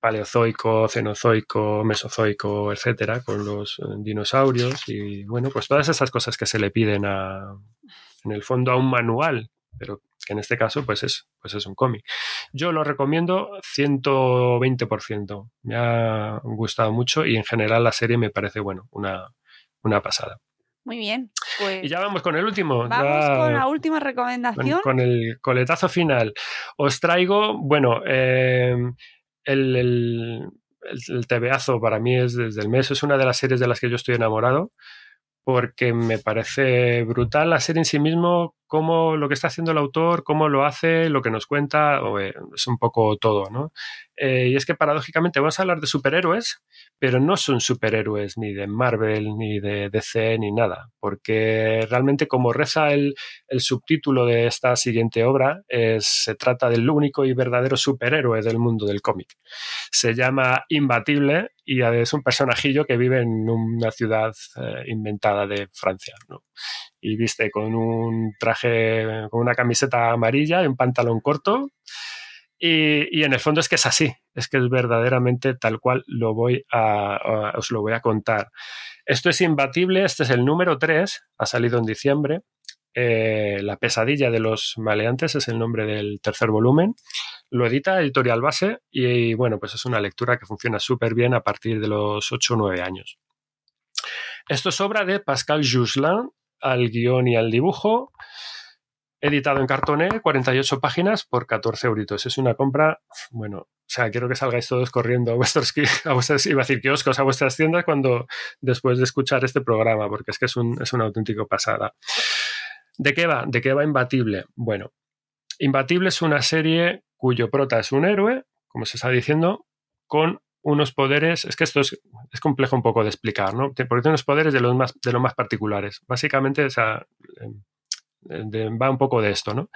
Paleozoico, cenozoico, mesozoico, etcétera, con los eh, dinosaurios y bueno, pues todas esas cosas que se le piden a, en el fondo a un manual, pero que en este caso pues es, pues es un cómic. Yo lo recomiendo 120%, me ha gustado mucho y en general la serie me parece, bueno, una, una pasada. Muy bien. Pues y ya vamos con el último. Vamos con la última recomendación. Con, el coletazo final. Os traigo, bueno, eh, el, el, TVazo para mí es desde el mes, es una de las series de las que yo estoy enamorado porque me parece brutal la serie en sí mismo, cómo lo que está haciendo el autor, cómo lo hace, lo que nos cuenta, es un poco todo, ¿no? Eh, y es que paradójicamente vamos a hablar de superhéroes, pero no son superhéroes ni de Marvel, ni de DC, ni nada, porque realmente como reza el, subtítulo de esta siguiente obra, se trata del único y verdadero superhéroe del mundo del cómic. Se llama Imbatible y es un personajillo que vive en una ciudad eh, inventada de Francia, ¿no? Y viste con un traje, con una camiseta amarilla y un pantalón corto y, en el fondo es que es así, es que es verdaderamente tal cual lo voy a, os lo voy a contar. Esto es imbatible, este es el número 3, ha salido en diciembre. Eh, la pesadilla de los maleantes es el nombre del tercer volumen. Lo edita Editorial Base y, bueno, pues es una lectura que funciona súper bien a partir de los 8 o 9 años. Esto es obra de Pascal Jusselin al guion y al dibujo editado en cartoné, 48 páginas por 14 euritos. Es una compra, bueno, o sea, quiero que salgáis todos corriendo a vuestros, a vuestras, iba a decir kioscos, a vuestras tiendas cuando, después de escuchar este programa, porque es que es un, es auténtico pasada. ¿De qué va? ¿De qué va Imbatible? Bueno, Imbatible es una serie cuyo prota es un héroe, como se está diciendo, con unos poderes, es que esto es, complejo un poco de explicar, ¿no? Porque tiene unos poderes de los más, de los más particulares. Básicamente, em, va un poco de esto, ¿no?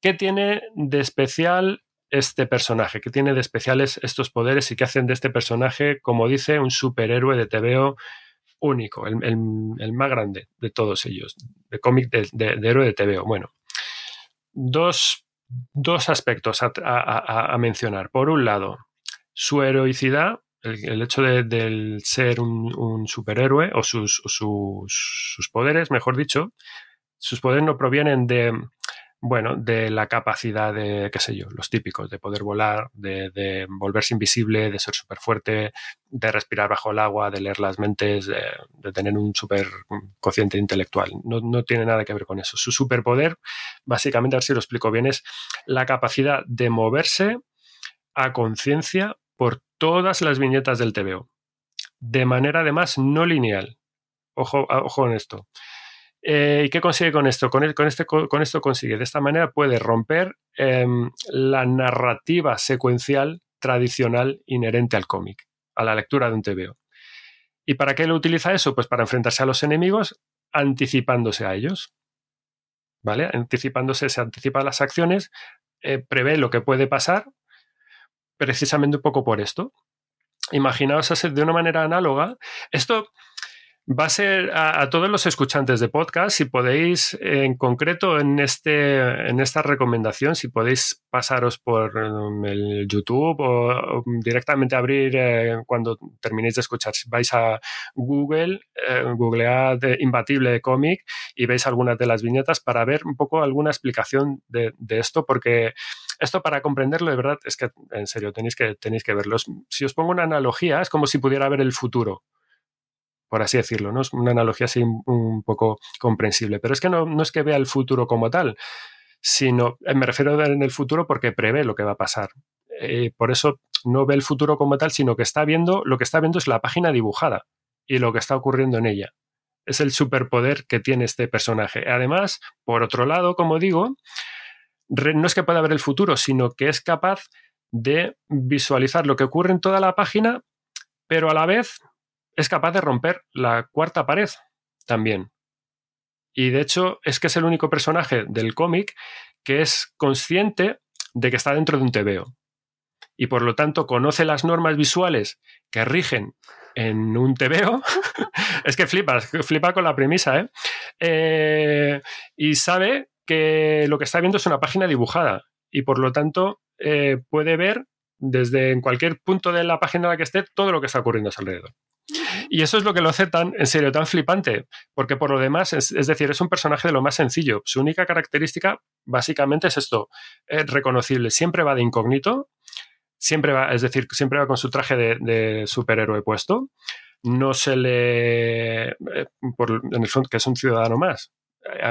¿Qué tiene de especial este personaje? ¿Qué tiene de especiales estos poderes y qué hacen de este personaje, como dice, un superhéroe de TVO único, el, más grande de todos ellos, de cómic de, héroe de TVO? Bueno, dos, aspectos a, mencionar. Por un lado, su heroicidad, el, hecho de, ser un, superhéroe o sus, sus, poderes, mejor dicho, sus poderes no provienen de, bueno, de la capacidad de, qué sé yo, los típicos, de poder volar, de, volverse invisible, de ser súper fuerte, de respirar bajo el agua, de leer las mentes, de, tener un súper cociente intelectual. No, no, tiene nada que ver con eso. Su superpoder, básicamente, a ver si lo explico bien, es la capacidad de moverse a conciencia por todas las viñetas del TVO, de manera además no lineal. Ojo, ojo en esto. Eh, ¿Y qué consigue con esto? Con, este, con, esto consigue, de esta manera puede romper em, la narrativa secuencial tradicional inherente al cómic, a la lectura de un TVO. ¿Y para qué lo utiliza eso? Pues para enfrentarse a los enemigos anticipándose a ellos. ¿Vale? Anticipándose, se anticipa las acciones, eh, prevé lo que puede pasar, precisamente un poco por esto. Imaginaos hacer de una manera análoga. Esto va a ser a, todos los escuchantes de podcast, si podéis, en concreto en, este, en esta recomendación, si podéis pasaros por um, el YouTube o, directamente abrir eh, cuando terminéis de escuchar, si vais a Google, eh, googlead Imbatible Comic y veis algunas de las viñetas para ver un poco alguna explicación de, de esto, porque esto para comprenderlo de verdad es que, en serio, tenéis que, tenéis que verlo. Si os pongo una analogía, es como si pudiera ver el futuro por así decirlo, ¿no? Es una analogía así un poco comprensible. Pero es que no, es que vea el futuro como tal, sino, eh, me refiero en el futuro porque prevé lo que va a pasar. Eh, por eso no ve el futuro como tal, sino que está viendo, lo que está viendo es la página dibujada y lo que está ocurriendo en ella. Es el superpoder que tiene este personaje. Además, por otro lado, como digo, no es que pueda ver el futuro, sino que es capaz de visualizar lo que ocurre en toda la página, pero a la vez es capaz de romper la cuarta pared también. Y de hecho es que es el único personaje del cómic que es consciente de que está dentro de un TVO. Y por lo tanto conoce las normas visuales que rigen en un TVO. es que flipa, flipa con la premisa, ¿eh? ¿eh? Y sabe que lo que está viendo es una página dibujada. Y por lo tanto eh, puede ver desde en cualquier punto de la página en la que esté todo lo que está ocurriendo a su alrededor. Y eso es lo que lo hace tan, en serio, tan flipante, porque por lo demás, es, decir, es un personaje de lo más sencillo. Su única característica, básicamente, es esto, es reconocible. Siempre va de incógnito, siempre va, es decir, siempre va con su traje de, superhéroe puesto. No se le, eh, en el fondo, que es un ciudadano más,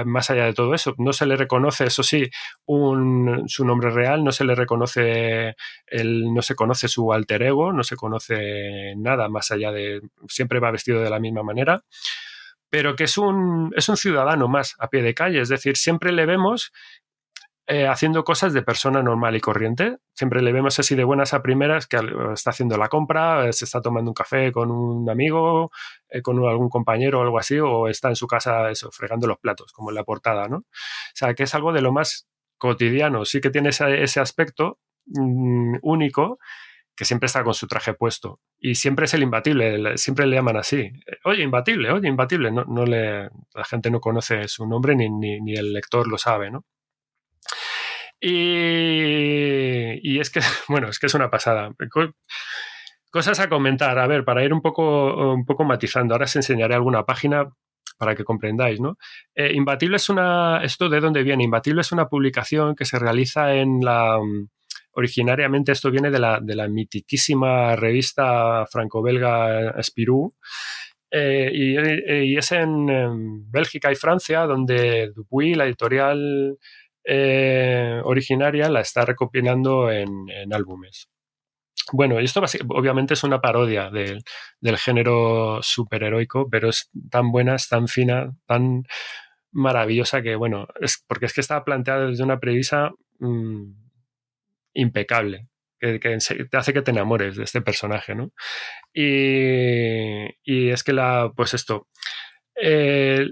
más allá de todo eso, no se le reconoce, eso sí, su nombre real, no se le reconoce, el, no se conoce su alter ego, no se conoce nada más allá de, siempre va vestido de la misma manera, pero que es un, es un ciudadano más a pie de calle, es decir, siempre le vemos eh, haciendo cosas de persona normal y corriente. Siempre le vemos así de buenas a primeras que está haciendo la compra, eh, se está tomando un café con un amigo, eh, con algún compañero o algo así, o está en su casa eso, fregando los platos, como en la portada, ¿no? O sea, que es algo de lo más cotidiano. Sí que tiene ese, aspecto mm, único que siempre está con su traje puesto. Y siempre es el imbatible, siempre le llaman así. Oye, imbatible, oye, imbatible. No, no le, la gente no conoce su nombre ni, ni, ni el lector lo sabe, ¿no? Y, es que, bueno, es que es una pasada. Cosas a comentar, a ver, para ir un poco, un poco matizando. Ahora os enseñaré alguna página para que comprendáis, ¿no? Eh, Imbatible es una. ¿Esto de dónde viene? Imbatible es una publicación que se realiza en la. Originariamente esto viene de la, de la mitiquísima revista franco-belga Spirou. Eh, y, es en, Bélgica y Francia donde Dupuy, la editorial eh, originaria la está recopilando en, álbumes. Bueno, esto obviamente es una parodia del género superheroico, pero es tan buena, es tan fina, tan maravillosa que, bueno, es porque es que está planteada desde una premisa mm, impecable, que, te hace que te enamores de este personaje, ¿no? Y, es que la, pues esto, eh,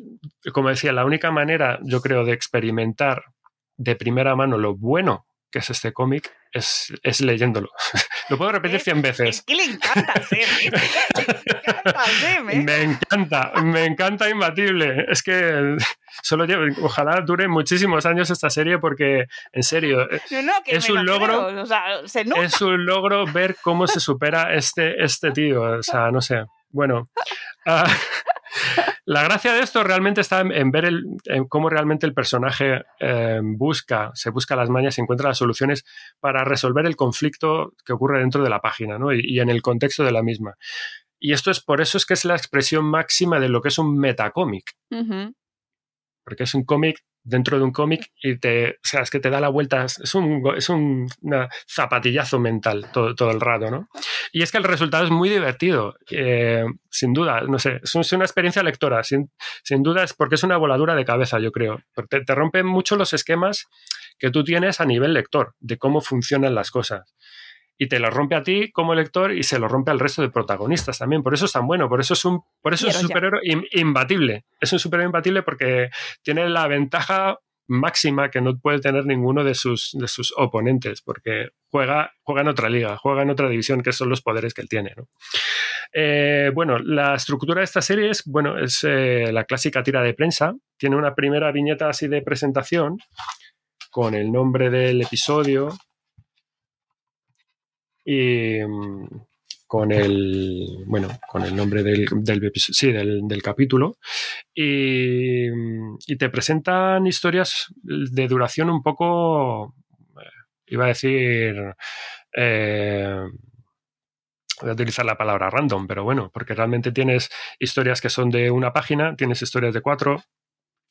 como decía, la única manera, yo creo, de experimentar de primera mano lo bueno que es este cómic es, es, leyéndolo. lo puedo repetir cien veces. Es que le encanta ¿eh? Me encanta, me encanta Imbatible. Es que solo ojalá dure muchísimos años esta serie porque, en serio, es un logro. es un logro ver cómo se supera este, este tío. O sea, no sé. Bueno. Ah, La gracia de esto realmente está en, ver el, en cómo realmente el personaje eh, busca, se busca las mañas y encuentra las soluciones para resolver el conflicto que ocurre dentro de la página ¿no? y, y, en el contexto de la misma. Y esto es por eso es que es la expresión máxima de lo que es un metacómic. Uh -huh. Porque es un cómic dentro de un cómic y te, o sea, es que te da la vuelta, es un, es un zapatillazo mental todo, todo, el rato, ¿no? Y es que el resultado es muy divertido, eh, sin duda, no sé, es una experiencia lectora, sin, sin duda es porque es una voladura de cabeza, yo creo, porque te, te rompen mucho los esquemas que tú tienes a nivel lector, de cómo funcionan las cosas y te lo rompe a ti como lector y se lo rompe al resto de protagonistas también. Por eso es tan bueno, por eso es un, por eso es un superhéroe imbatible. Es un superhéroe imbatible porque tiene la ventaja máxima que no puede tener ninguno de sus, de sus oponentes, porque juega, juega en otra liga, juega en otra división, que son los poderes que él tiene. ¿no? Eh, bueno, la estructura de esta serie es, bueno, es eh, la clásica tira de prensa. Tiene una primera viñeta así de presentación con el nombre del episodio, y mm, con el bueno con el nombre del, del, sí, del, del capítulo. Y, mm, y, te presentan historias de duración un poco iba a decir eh, voy a utilizar la palabra random pero bueno porque realmente tienes historias que son de una página tienes historias de cuatro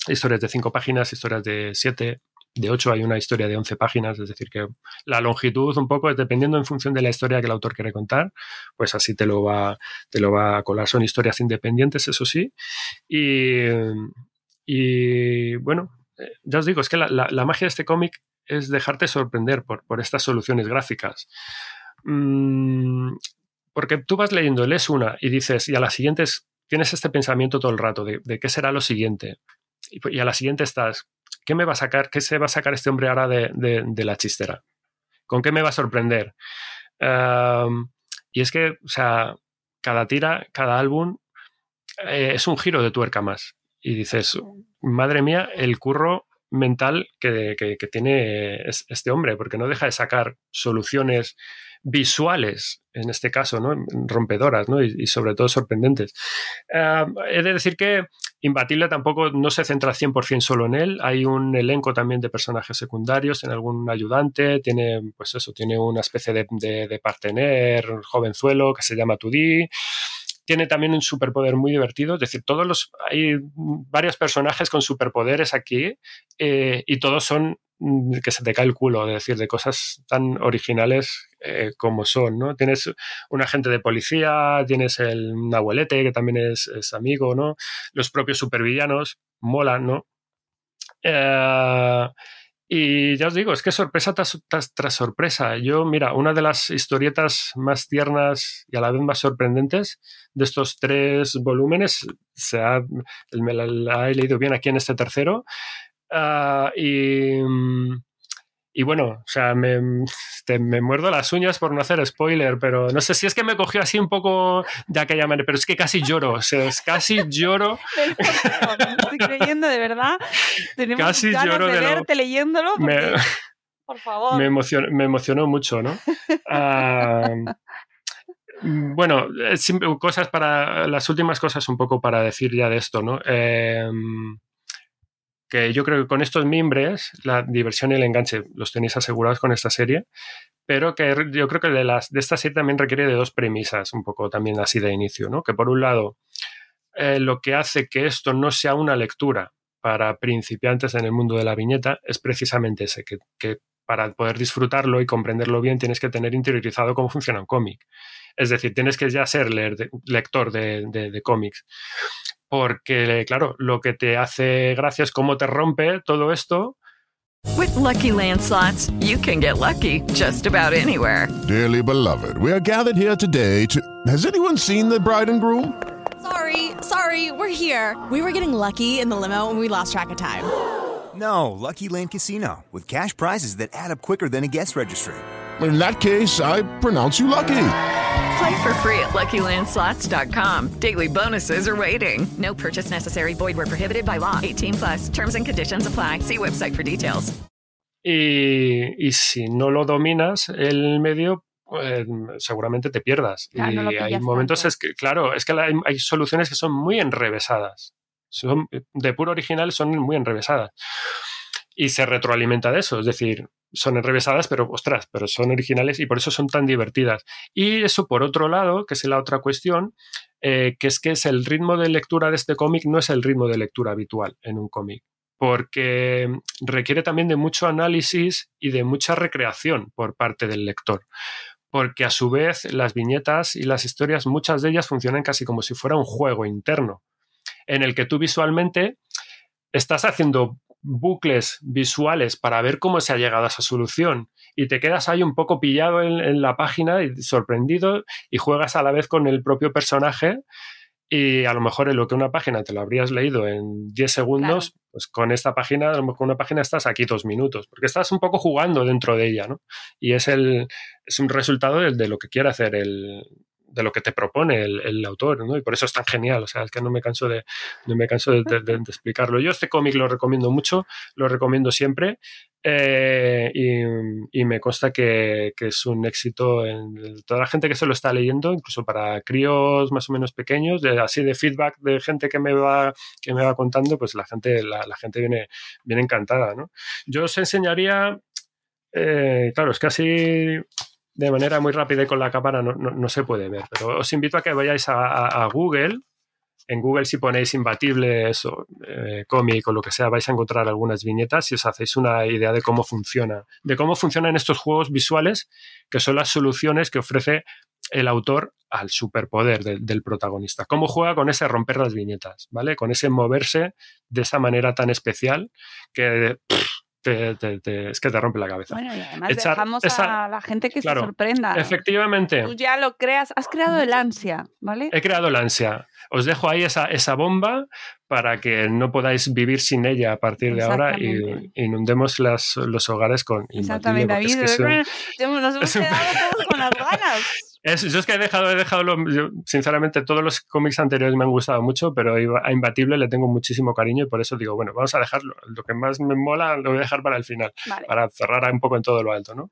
historias de cinco páginas historias de siete de 8 hay una historia de 11 páginas, es decir, que la longitud un poco es dependiendo en función de la historia que el autor quiere contar, pues así te lo va, te lo va a colar. Son historias independientes, eso sí. Y, y bueno, eh, ya os digo, es que la, la, magia de este cómic es dejarte sorprender por, por estas soluciones gráficas. Mm, porque tú vas leyendo, lees una y dices, y a la siguiente tienes este pensamiento todo el rato de, qué será lo siguiente. Y a la siguiente estás, ¿qué me va a sacar? ¿Qué se va a sacar este hombre ahora de, la chistera? ¿Con qué me va a sorprender? Y es que, o sea, cada tira, cada álbum eh, es un giro de tuerca más. Y dices, madre mía, el curro mental que, que, tiene este hombre, porque no deja de sacar soluciones visuales, en este caso, ¿no? rompedoras. Y, sobre todo sorprendentes. He de decir que Imbatible tampoco no se centra 100% solo en él, hay un elenco también de personajes secundarios, tiene algún ayudante, tiene, pues eso, tiene una especie de, de, de partener jovenzuelo que se llama Tudi tiene también un superpoder muy divertido, es decir, todos los hay varios personajes con superpoderes aquí eh, y todos son que se te cae el culo, es decir, de cosas tan originales eh, como son, ¿no? Tienes un agente de policía, tienes el un abuelete que también es, amigo, ¿no? Los propios supervillanos molan, ¿no? Eh, y ya os digo, es que sorpresa tras, sorpresa. Yo, mira, una de las historietas más tiernas y a la vez más sorprendentes de estos tres volúmenes, se ha, me la he leído bien aquí en este tercero, uh, y, y bueno, o sea, me, te, me, muerdo las uñas por no hacer spoiler, pero no sé si es que me cogió así un poco de aquella manera, pero es que casi lloro, o sea, es casi lloro. estoy creyendo, de verdad. Tenemos casi ganas lloro de, de verte lo... leyéndolo. Porque, me, por favor. Me emocionó, me emocionó mucho, ¿no? uh, bueno, cosas para las últimas cosas un poco para decir ya de esto, ¿no? Eh, que yo creo que con estos mimbres la diversión y el enganche los tenéis asegurados con esta serie, pero que yo creo que de, las, de esta serie también requiere de dos premisas, un poco también así de inicio, ¿no? Que por un lado, eh, lo que hace que esto no sea una lectura para principiantes en el mundo de la viñeta es precisamente ese, que, que para poder disfrutarlo y comprenderlo bien tienes que tener interiorizado cómo funciona un cómic. Es decir, tienes que ya ser lector de cómics porque, claro, lo que te hace gracia es cómo te rompe todo esto. With lucky landslots, you can get lucky just about anywhere. Dearly beloved, we are gathered here today to. Has anyone seen the bride and groom? Sorry, sorry, we're here. We were getting lucky in the limo and we lost track of time. No, Lucky Land Casino, with cash prizes that add up quicker than a guest registry. In that case, I pronounce you lucky. Play for free at LuckyLandSlots.com. Daily bonuses are waiting. No purchase necessary. Void were prohibited by law. 18 plus. Terms and conditions apply. See website for details. Y, y si no lo dominas el medio, eh, seguramente te pierdas. Claro, y no hay momentos, tanto. es que, claro, es que hay, hay, soluciones que son muy enrevesadas. Son, de puro original son muy enrevesadas. Y se retroalimenta de eso, es decir, son enrevesadas, pero ostras, pero son originales y por eso son tan divertidas. Y eso, por otro lado, que es la otra cuestión, eh, que es que es el ritmo de lectura de este cómic no es el ritmo de lectura habitual en un cómic porque requiere también de mucho análisis y de mucha recreación por parte del lector. Porque a su vez las viñetas y las historias, muchas de ellas funcionan casi como si fuera un juego interno, en el que tú visualmente estás haciendo bucles visuales para ver cómo se ha llegado a esa solución y te quedas ahí un poco pillado en, la página y sorprendido y juegas a la vez con el propio personaje y a lo mejor en lo que una página te lo habrías leído en 10 segundos, pues con esta página, a lo mejor una página estás aquí dos minutos, porque estás un poco jugando dentro de ella, ¿no? Y es, el, es un resultado de, de lo que quiere hacer el, de lo que te propone el, autor, ¿no? Y por eso es tan genial, o sea, es que no me canso de, no me canso de, explicarlo. Yo este cómic lo recomiendo mucho, lo recomiendo siempre eh, y, me consta que, es un éxito en toda la gente que se lo está leyendo, incluso para críos más o menos pequeños, así de feedback de gente que me va, que me va contando, pues la gente, la, gente viene, viene encantada, ¿no? Yo os enseñaría, eh, claro, es casi de manera muy rápida y con la cámara no, se puede ver. Pero os invito a que vayáis a, Google. En Google, si ponéis imbatibles o eh, cómic o lo que sea, vais a encontrar algunas viñetas y os hacéis una idea de cómo funciona, de cómo funcionan estos juegos visuales, que son las soluciones que ofrece el autor al superpoder del protagonista. Cómo juega con ese romper las viñetas, ¿vale? Con ese moverse de esa manera tan especial que es que te rompe la cabeza. Bueno, y además dejamos a la gente que se sorprenda. Efectivamente. Tú ya lo creas, has creado el ansia, ¿vale? He creado el ansia. Os dejo ahí esa, esa bomba para que no podáis vivir sin ella a partir de ahora y inundemos las, los hogares con Exactamente, David. nos hemos quedado todos con las ganas yo es que he dejado, he dejado sinceramente, todos los cómics anteriores me han gustado mucho, pero a Imbatible le tengo muchísimo cariño y por eso digo, bueno, vamos a dejarlo. Lo que más me mola lo voy a dejar para el final, para cerrar un poco en todo lo alto, ¿no?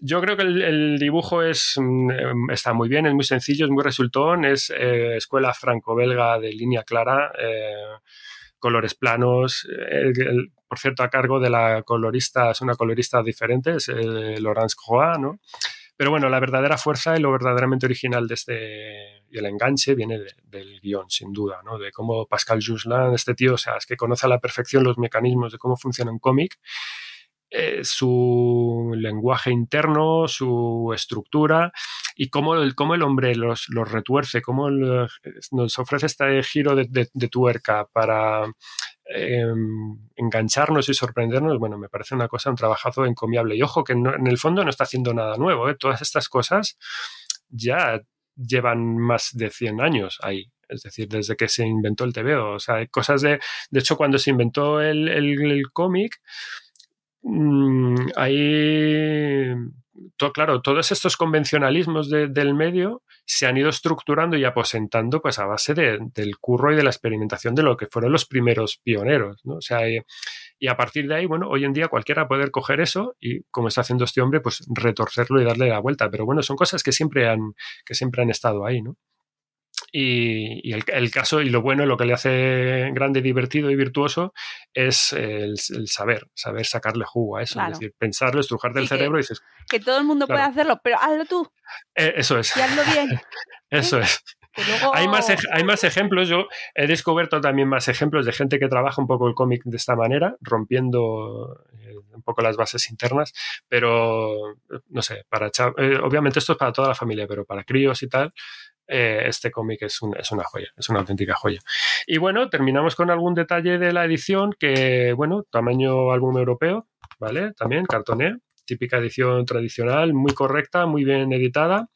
Yo creo que el, dibujo es, mm, está muy bien, es muy sencillo, es muy resultón, es eh, escuela franco-belga de línea clara. Eh, colores planos. por cierto, a cargo de la colorista, es una colorista diferente, es eh, Laurence Croix, ¿no? Pero bueno, la verdadera fuerza y lo verdaderamente original de este, y el enganche viene del guion, sin duda, ¿no? De cómo Pascal Juslan, este tío, o sea, es que conoce a la perfección los mecanismos de cómo funciona un cómic, eh, su lenguaje interno, su estructura y cómo el, cómo el hombre los, los retuerce, cómo nos ofrece este giro de, de tuerca para Em, engancharnos y sorprendernos, bueno, me parece una cosa, un trabajazo encomiable. Y ojo que en el fondo no está haciendo nada nuevo, ¿eh? todas estas cosas ya llevan más de 100 años ahí. Es decir, desde que se inventó el TVO. O sea, hay cosas de. De hecho, cuando se inventó el, el, cómic, mmm, ahí claro, todos estos convencionalismos del medio se han ido estructurando y aposentando pues a base del curro y de la experimentación de lo que fueron los primeros pioneros, ¿no? O sea, y, y, a partir de ahí, bueno, hoy en día cualquiera puede coger eso y, como está haciendo este hombre, pues retorcerlo y darle la vuelta. Pero bueno, son cosas que siempre han, que siempre han estado ahí, ¿no? Y, el, caso y lo bueno, lo que le hace grande, divertido y virtuoso es el, saber, saber sacarle jugo a eso. Es decir, pensarlo, estrujar del cerebro y dices. Que todo el mundo puede hacerlo, pero hazlo tú. Eh, eso es. Y hazlo bien. eso es. Hay, más, hay más ejemplos, yo he descubierto también más ejemplos de gente que trabaja un poco el cómic de esta manera, rompiendo eh, un poco las bases internas, pero no sé, para eh, obviamente esto es para toda la familia, pero para críos y tal, eh, este cómic es, una joya, es una auténtica joya. Y bueno, terminamos con algún detalle de la edición que, bueno, tamaño álbum europeo, ¿vale? También cartoné, típica edición tradicional, muy correcta, muy bien editada.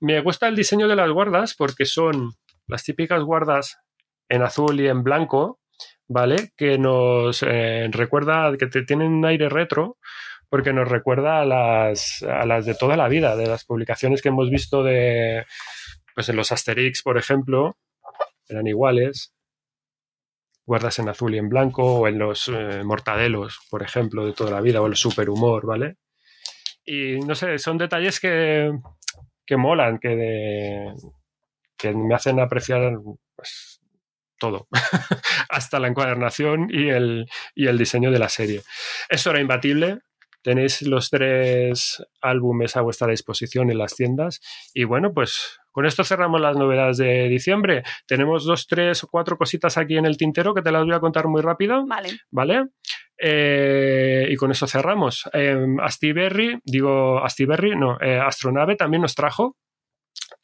Me gusta el diseño de las guardas porque son las típicas guardas en azul y en blanco, ¿vale? Que nos eh, recuerda, que tienen un aire retro, porque nos recuerda a las, a las de toda la vida, de las publicaciones que hemos visto de, pues en los Asterix, por ejemplo, eran iguales, guardas en azul y en blanco, o en los eh, mortadelos, por ejemplo, de toda la vida, o el superhumor, ¿vale? Y no sé, son detalles que, que molan, que, que me hacen apreciar pues, todo, hasta la encuadernación y el, y el diseño de la serie. Eso era imbatible, Tenéis los tres álbumes a vuestra disposición en las tiendas. Y bueno, pues con esto cerramos las novedades de diciembre. Tenemos dos, tres o cuatro cositas aquí en el tintero que te las voy a contar muy rápido. Vale. ¿Vale? Eh, y con eso cerramos. Eh, Astiberri, digo Astiberri, no, eh, Astronave también nos trajo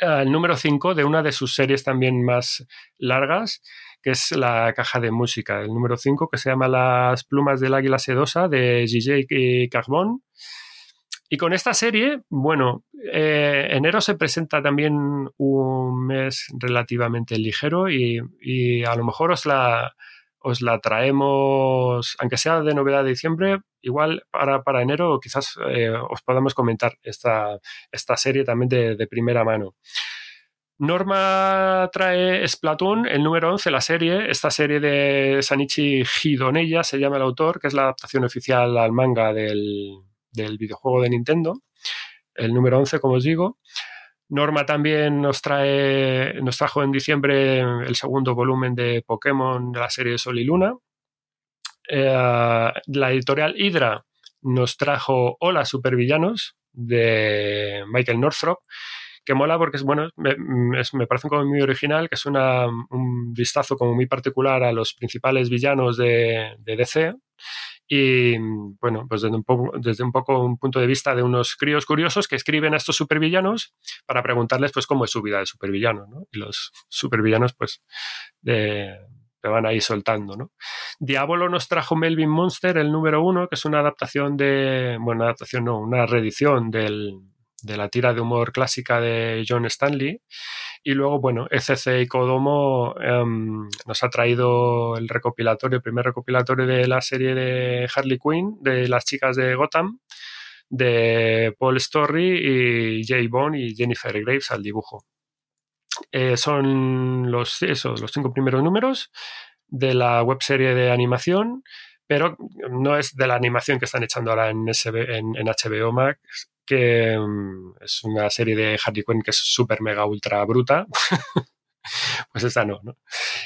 eh, el número 5 de una de sus series también más largas que es la caja de música, el número 5, que se llama Las plumas del águila sedosa de Gigi Carbon. Y con esta serie, bueno, eh, enero se presenta también un mes relativamente ligero y, a lo mejor os la, os la traemos, aunque sea de novedad de diciembre, igual para, para enero quizás eh, os podamos comentar esta, esta serie también de, primera mano. Norma trae Splatoon, el número 11, la serie, esta serie de Sanichi Hidoneya, se llama el autor, que es la adaptación oficial al manga del, videojuego de Nintendo, el número 11, como os digo. Norma también nos trae, nos trajo en diciembre el segundo volumen de Pokémon de la serie Sol y Luna. Eh, la editorial Hydra nos trajo Hola Supervillanos de Michael Northrop que mola porque es bueno, me, parece como muy original, que es un vistazo como muy particular a los principales villanos de DC. Y bueno, pues desde un, poco, desde un poco un punto de vista de unos críos curiosos que escriben a estos supervillanos para preguntarles pues cómo es su vida de supervillano, ¿no? Y los supervillanos pues de, te van ahí soltando, ¿no? Diablo nos trajo Melvin Monster, el número uno, que es una adaptación de, bueno, adaptación no, una reedición del, de la tira de humor clásica de John Stanley. Y luego, bueno, ECC y Kodomo em, nos ha traído el recopilatorio, el primer recopilatorio de la serie de Harley Quinn, de las chicas de Gotham, de Paul Story y Jay Bond y Jennifer Graves al dibujo. Eh, son los, esos, los cinco primeros números de la webserie de animación, pero no es de la animación que están echando ahora en, en, en HBO Max, que mm, es una serie de Harley Quinn que es súper mega ultra bruta. pues esta no, ¿no?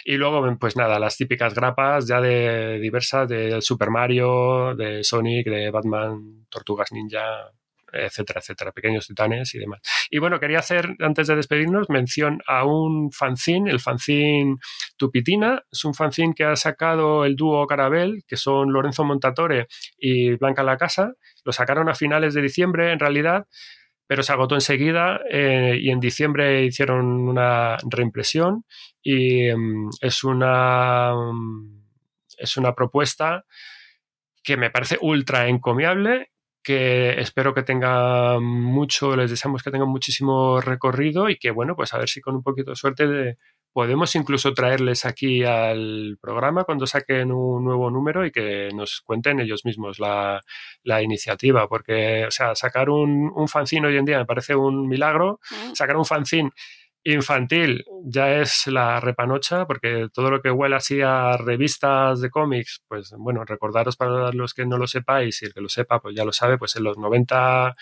Y luego, pues nada, las típicas grapas ya de diversas, de Super Mario, de Sonic, de Batman, Tortugas Ninja, etcétera, etcétera, pequeños titanes y demás. Y bueno, quería hacer, antes de despedirnos, mención a un fanzine, el fanzine Tupitina. Es un fanzine que ha sacado el dúo Carabel, que son Lorenzo Montatore y Blanca La Casa. Lo sacaron a finales de diciembre, en realidad, pero se agotó enseguida eh, y en diciembre hicieron una reimpresión y mm, es una, mm, es una propuesta que me parece ultra encomiable que espero que tenga mucho, les deseamos que tengan muchísimo recorrido y que, bueno, pues a ver si con un poquito de suerte podemos incluso traerles aquí al programa cuando saquen un nuevo número y que nos cuenten ellos mismos la, iniciativa, porque, o sea, sacar un, un fanzine hoy en día me parece un milagro, mm. sacar un fanzine infantil ya es la repanocha, porque todo lo que huele así a revistas de cómics, pues bueno, recordaros para los que no lo sepáis y el que lo sepa, pues ya lo sabe, pues en los 90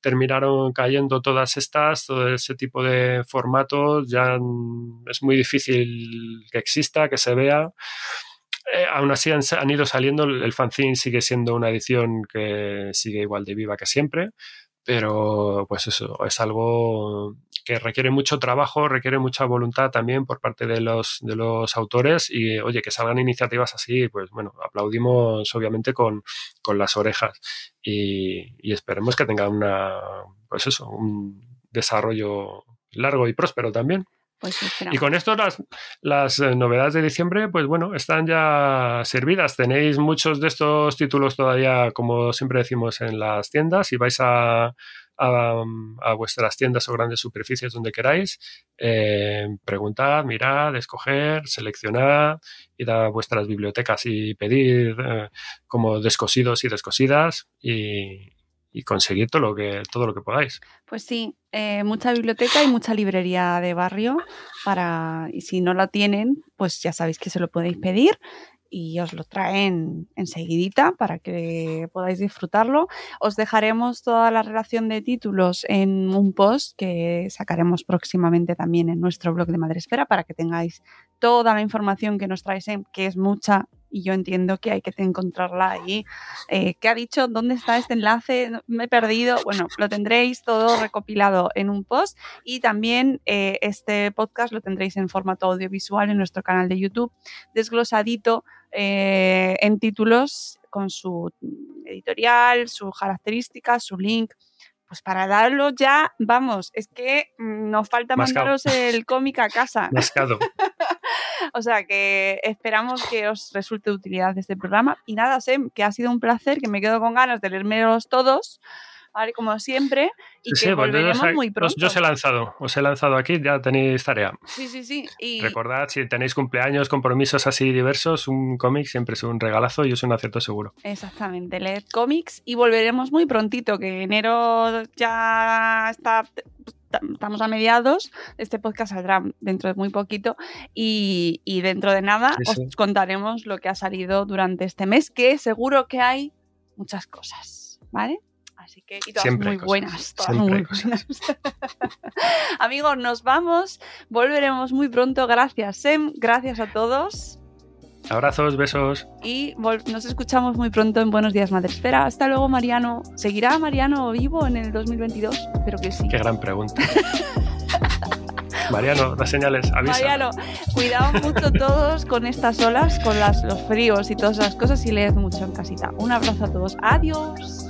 terminaron cayendo todas estas, todo ese tipo de formatos, ya es muy difícil que exista, que se vea. Eh, aún así han, han, ido saliendo, el fanzine sigue siendo una edición que sigue igual de viva que siempre, pero pues eso, es algo que requiere mucho trabajo, requiere mucha voluntad también por parte de los, de los autores y, oye, que salgan iniciativas así, pues bueno, aplaudimos obviamente con, con las orejas y, y, esperemos que tengan una, pues eso, un desarrollo largo y próspero también. Pues y con esto las, las eh, novedades de diciembre, pues bueno, están ya servidas. Tenéis muchos de estos títulos todavía, como siempre decimos, en las tiendas. Y vais a a, vuestras tiendas o grandes superficies donde queráis, eh, preguntad, mirad, escoger, seleccionad, ir a vuestras bibliotecas y pedir eh, como descosidos y descosidas. Y, conseguir todo lo que todo lo que podáis. Pues sí, eh, mucha biblioteca y mucha librería de barrio para y si no la tienen, pues ya sabéis que se lo podéis pedir y os lo traen enseguidita para que podáis disfrutarlo. Os dejaremos toda la relación de títulos en un post que sacaremos próximamente también en nuestro blog de Madresfera para que tengáis toda la información que nos trae Sem, que es mucha, y yo entiendo que hay que encontrarla ahí. Eh, ¿Qué ha dicho? ¿Dónde está este enlace? Me he perdido. Bueno, lo tendréis todo recopilado en un post y también eh, este podcast lo tendréis en formato audiovisual en nuestro canal de YouTube, desglosadito eh, en títulos con su editorial, sus características, su link pues para darlo ya, vamos, es que mm, nos falta mandaros el cómic a casa. o sea que esperamos que os resulte de utilidad este programa. Y nada, Sem, que ha sido un placer, que me quedo con ganas de leérmelos todos. Como siempre, y que pues volveremos muy pronto. Yo os he lanzado, os he lanzado aquí, ya tenéis tarea. Sí, sí, sí. Y... Recordad, si tenéis cumpleaños, compromisos así diversos, un cómic siempre es un regalazo y es un acierto seguro. Exactamente, leed cómics y volveremos muy prontito, que enero ya está estamos a mediados, este podcast saldrá dentro de muy poquito y, dentro de nada os contaremos lo que ha salido durante este mes, que seguro que hay muchas cosas, ¿vale? Así que, y todas muy buenas, todas muy buenas. Amigos, nos vamos. Volveremos muy pronto. Gracias, Sem. Gracias a todos. Abrazos, besos. Y nos escuchamos muy pronto en Buenos Días Madresfera. Hasta luego, Mariano. ¿Seguirá Mariano vivo en el 2022? Espero que sí. Qué gran pregunta. Mariano, las señales, avisa. Mariano, cuidado mucho todos con estas olas, con las, los fríos y todas las cosas y leed mucho en casita. Un abrazo a todos. Adiós.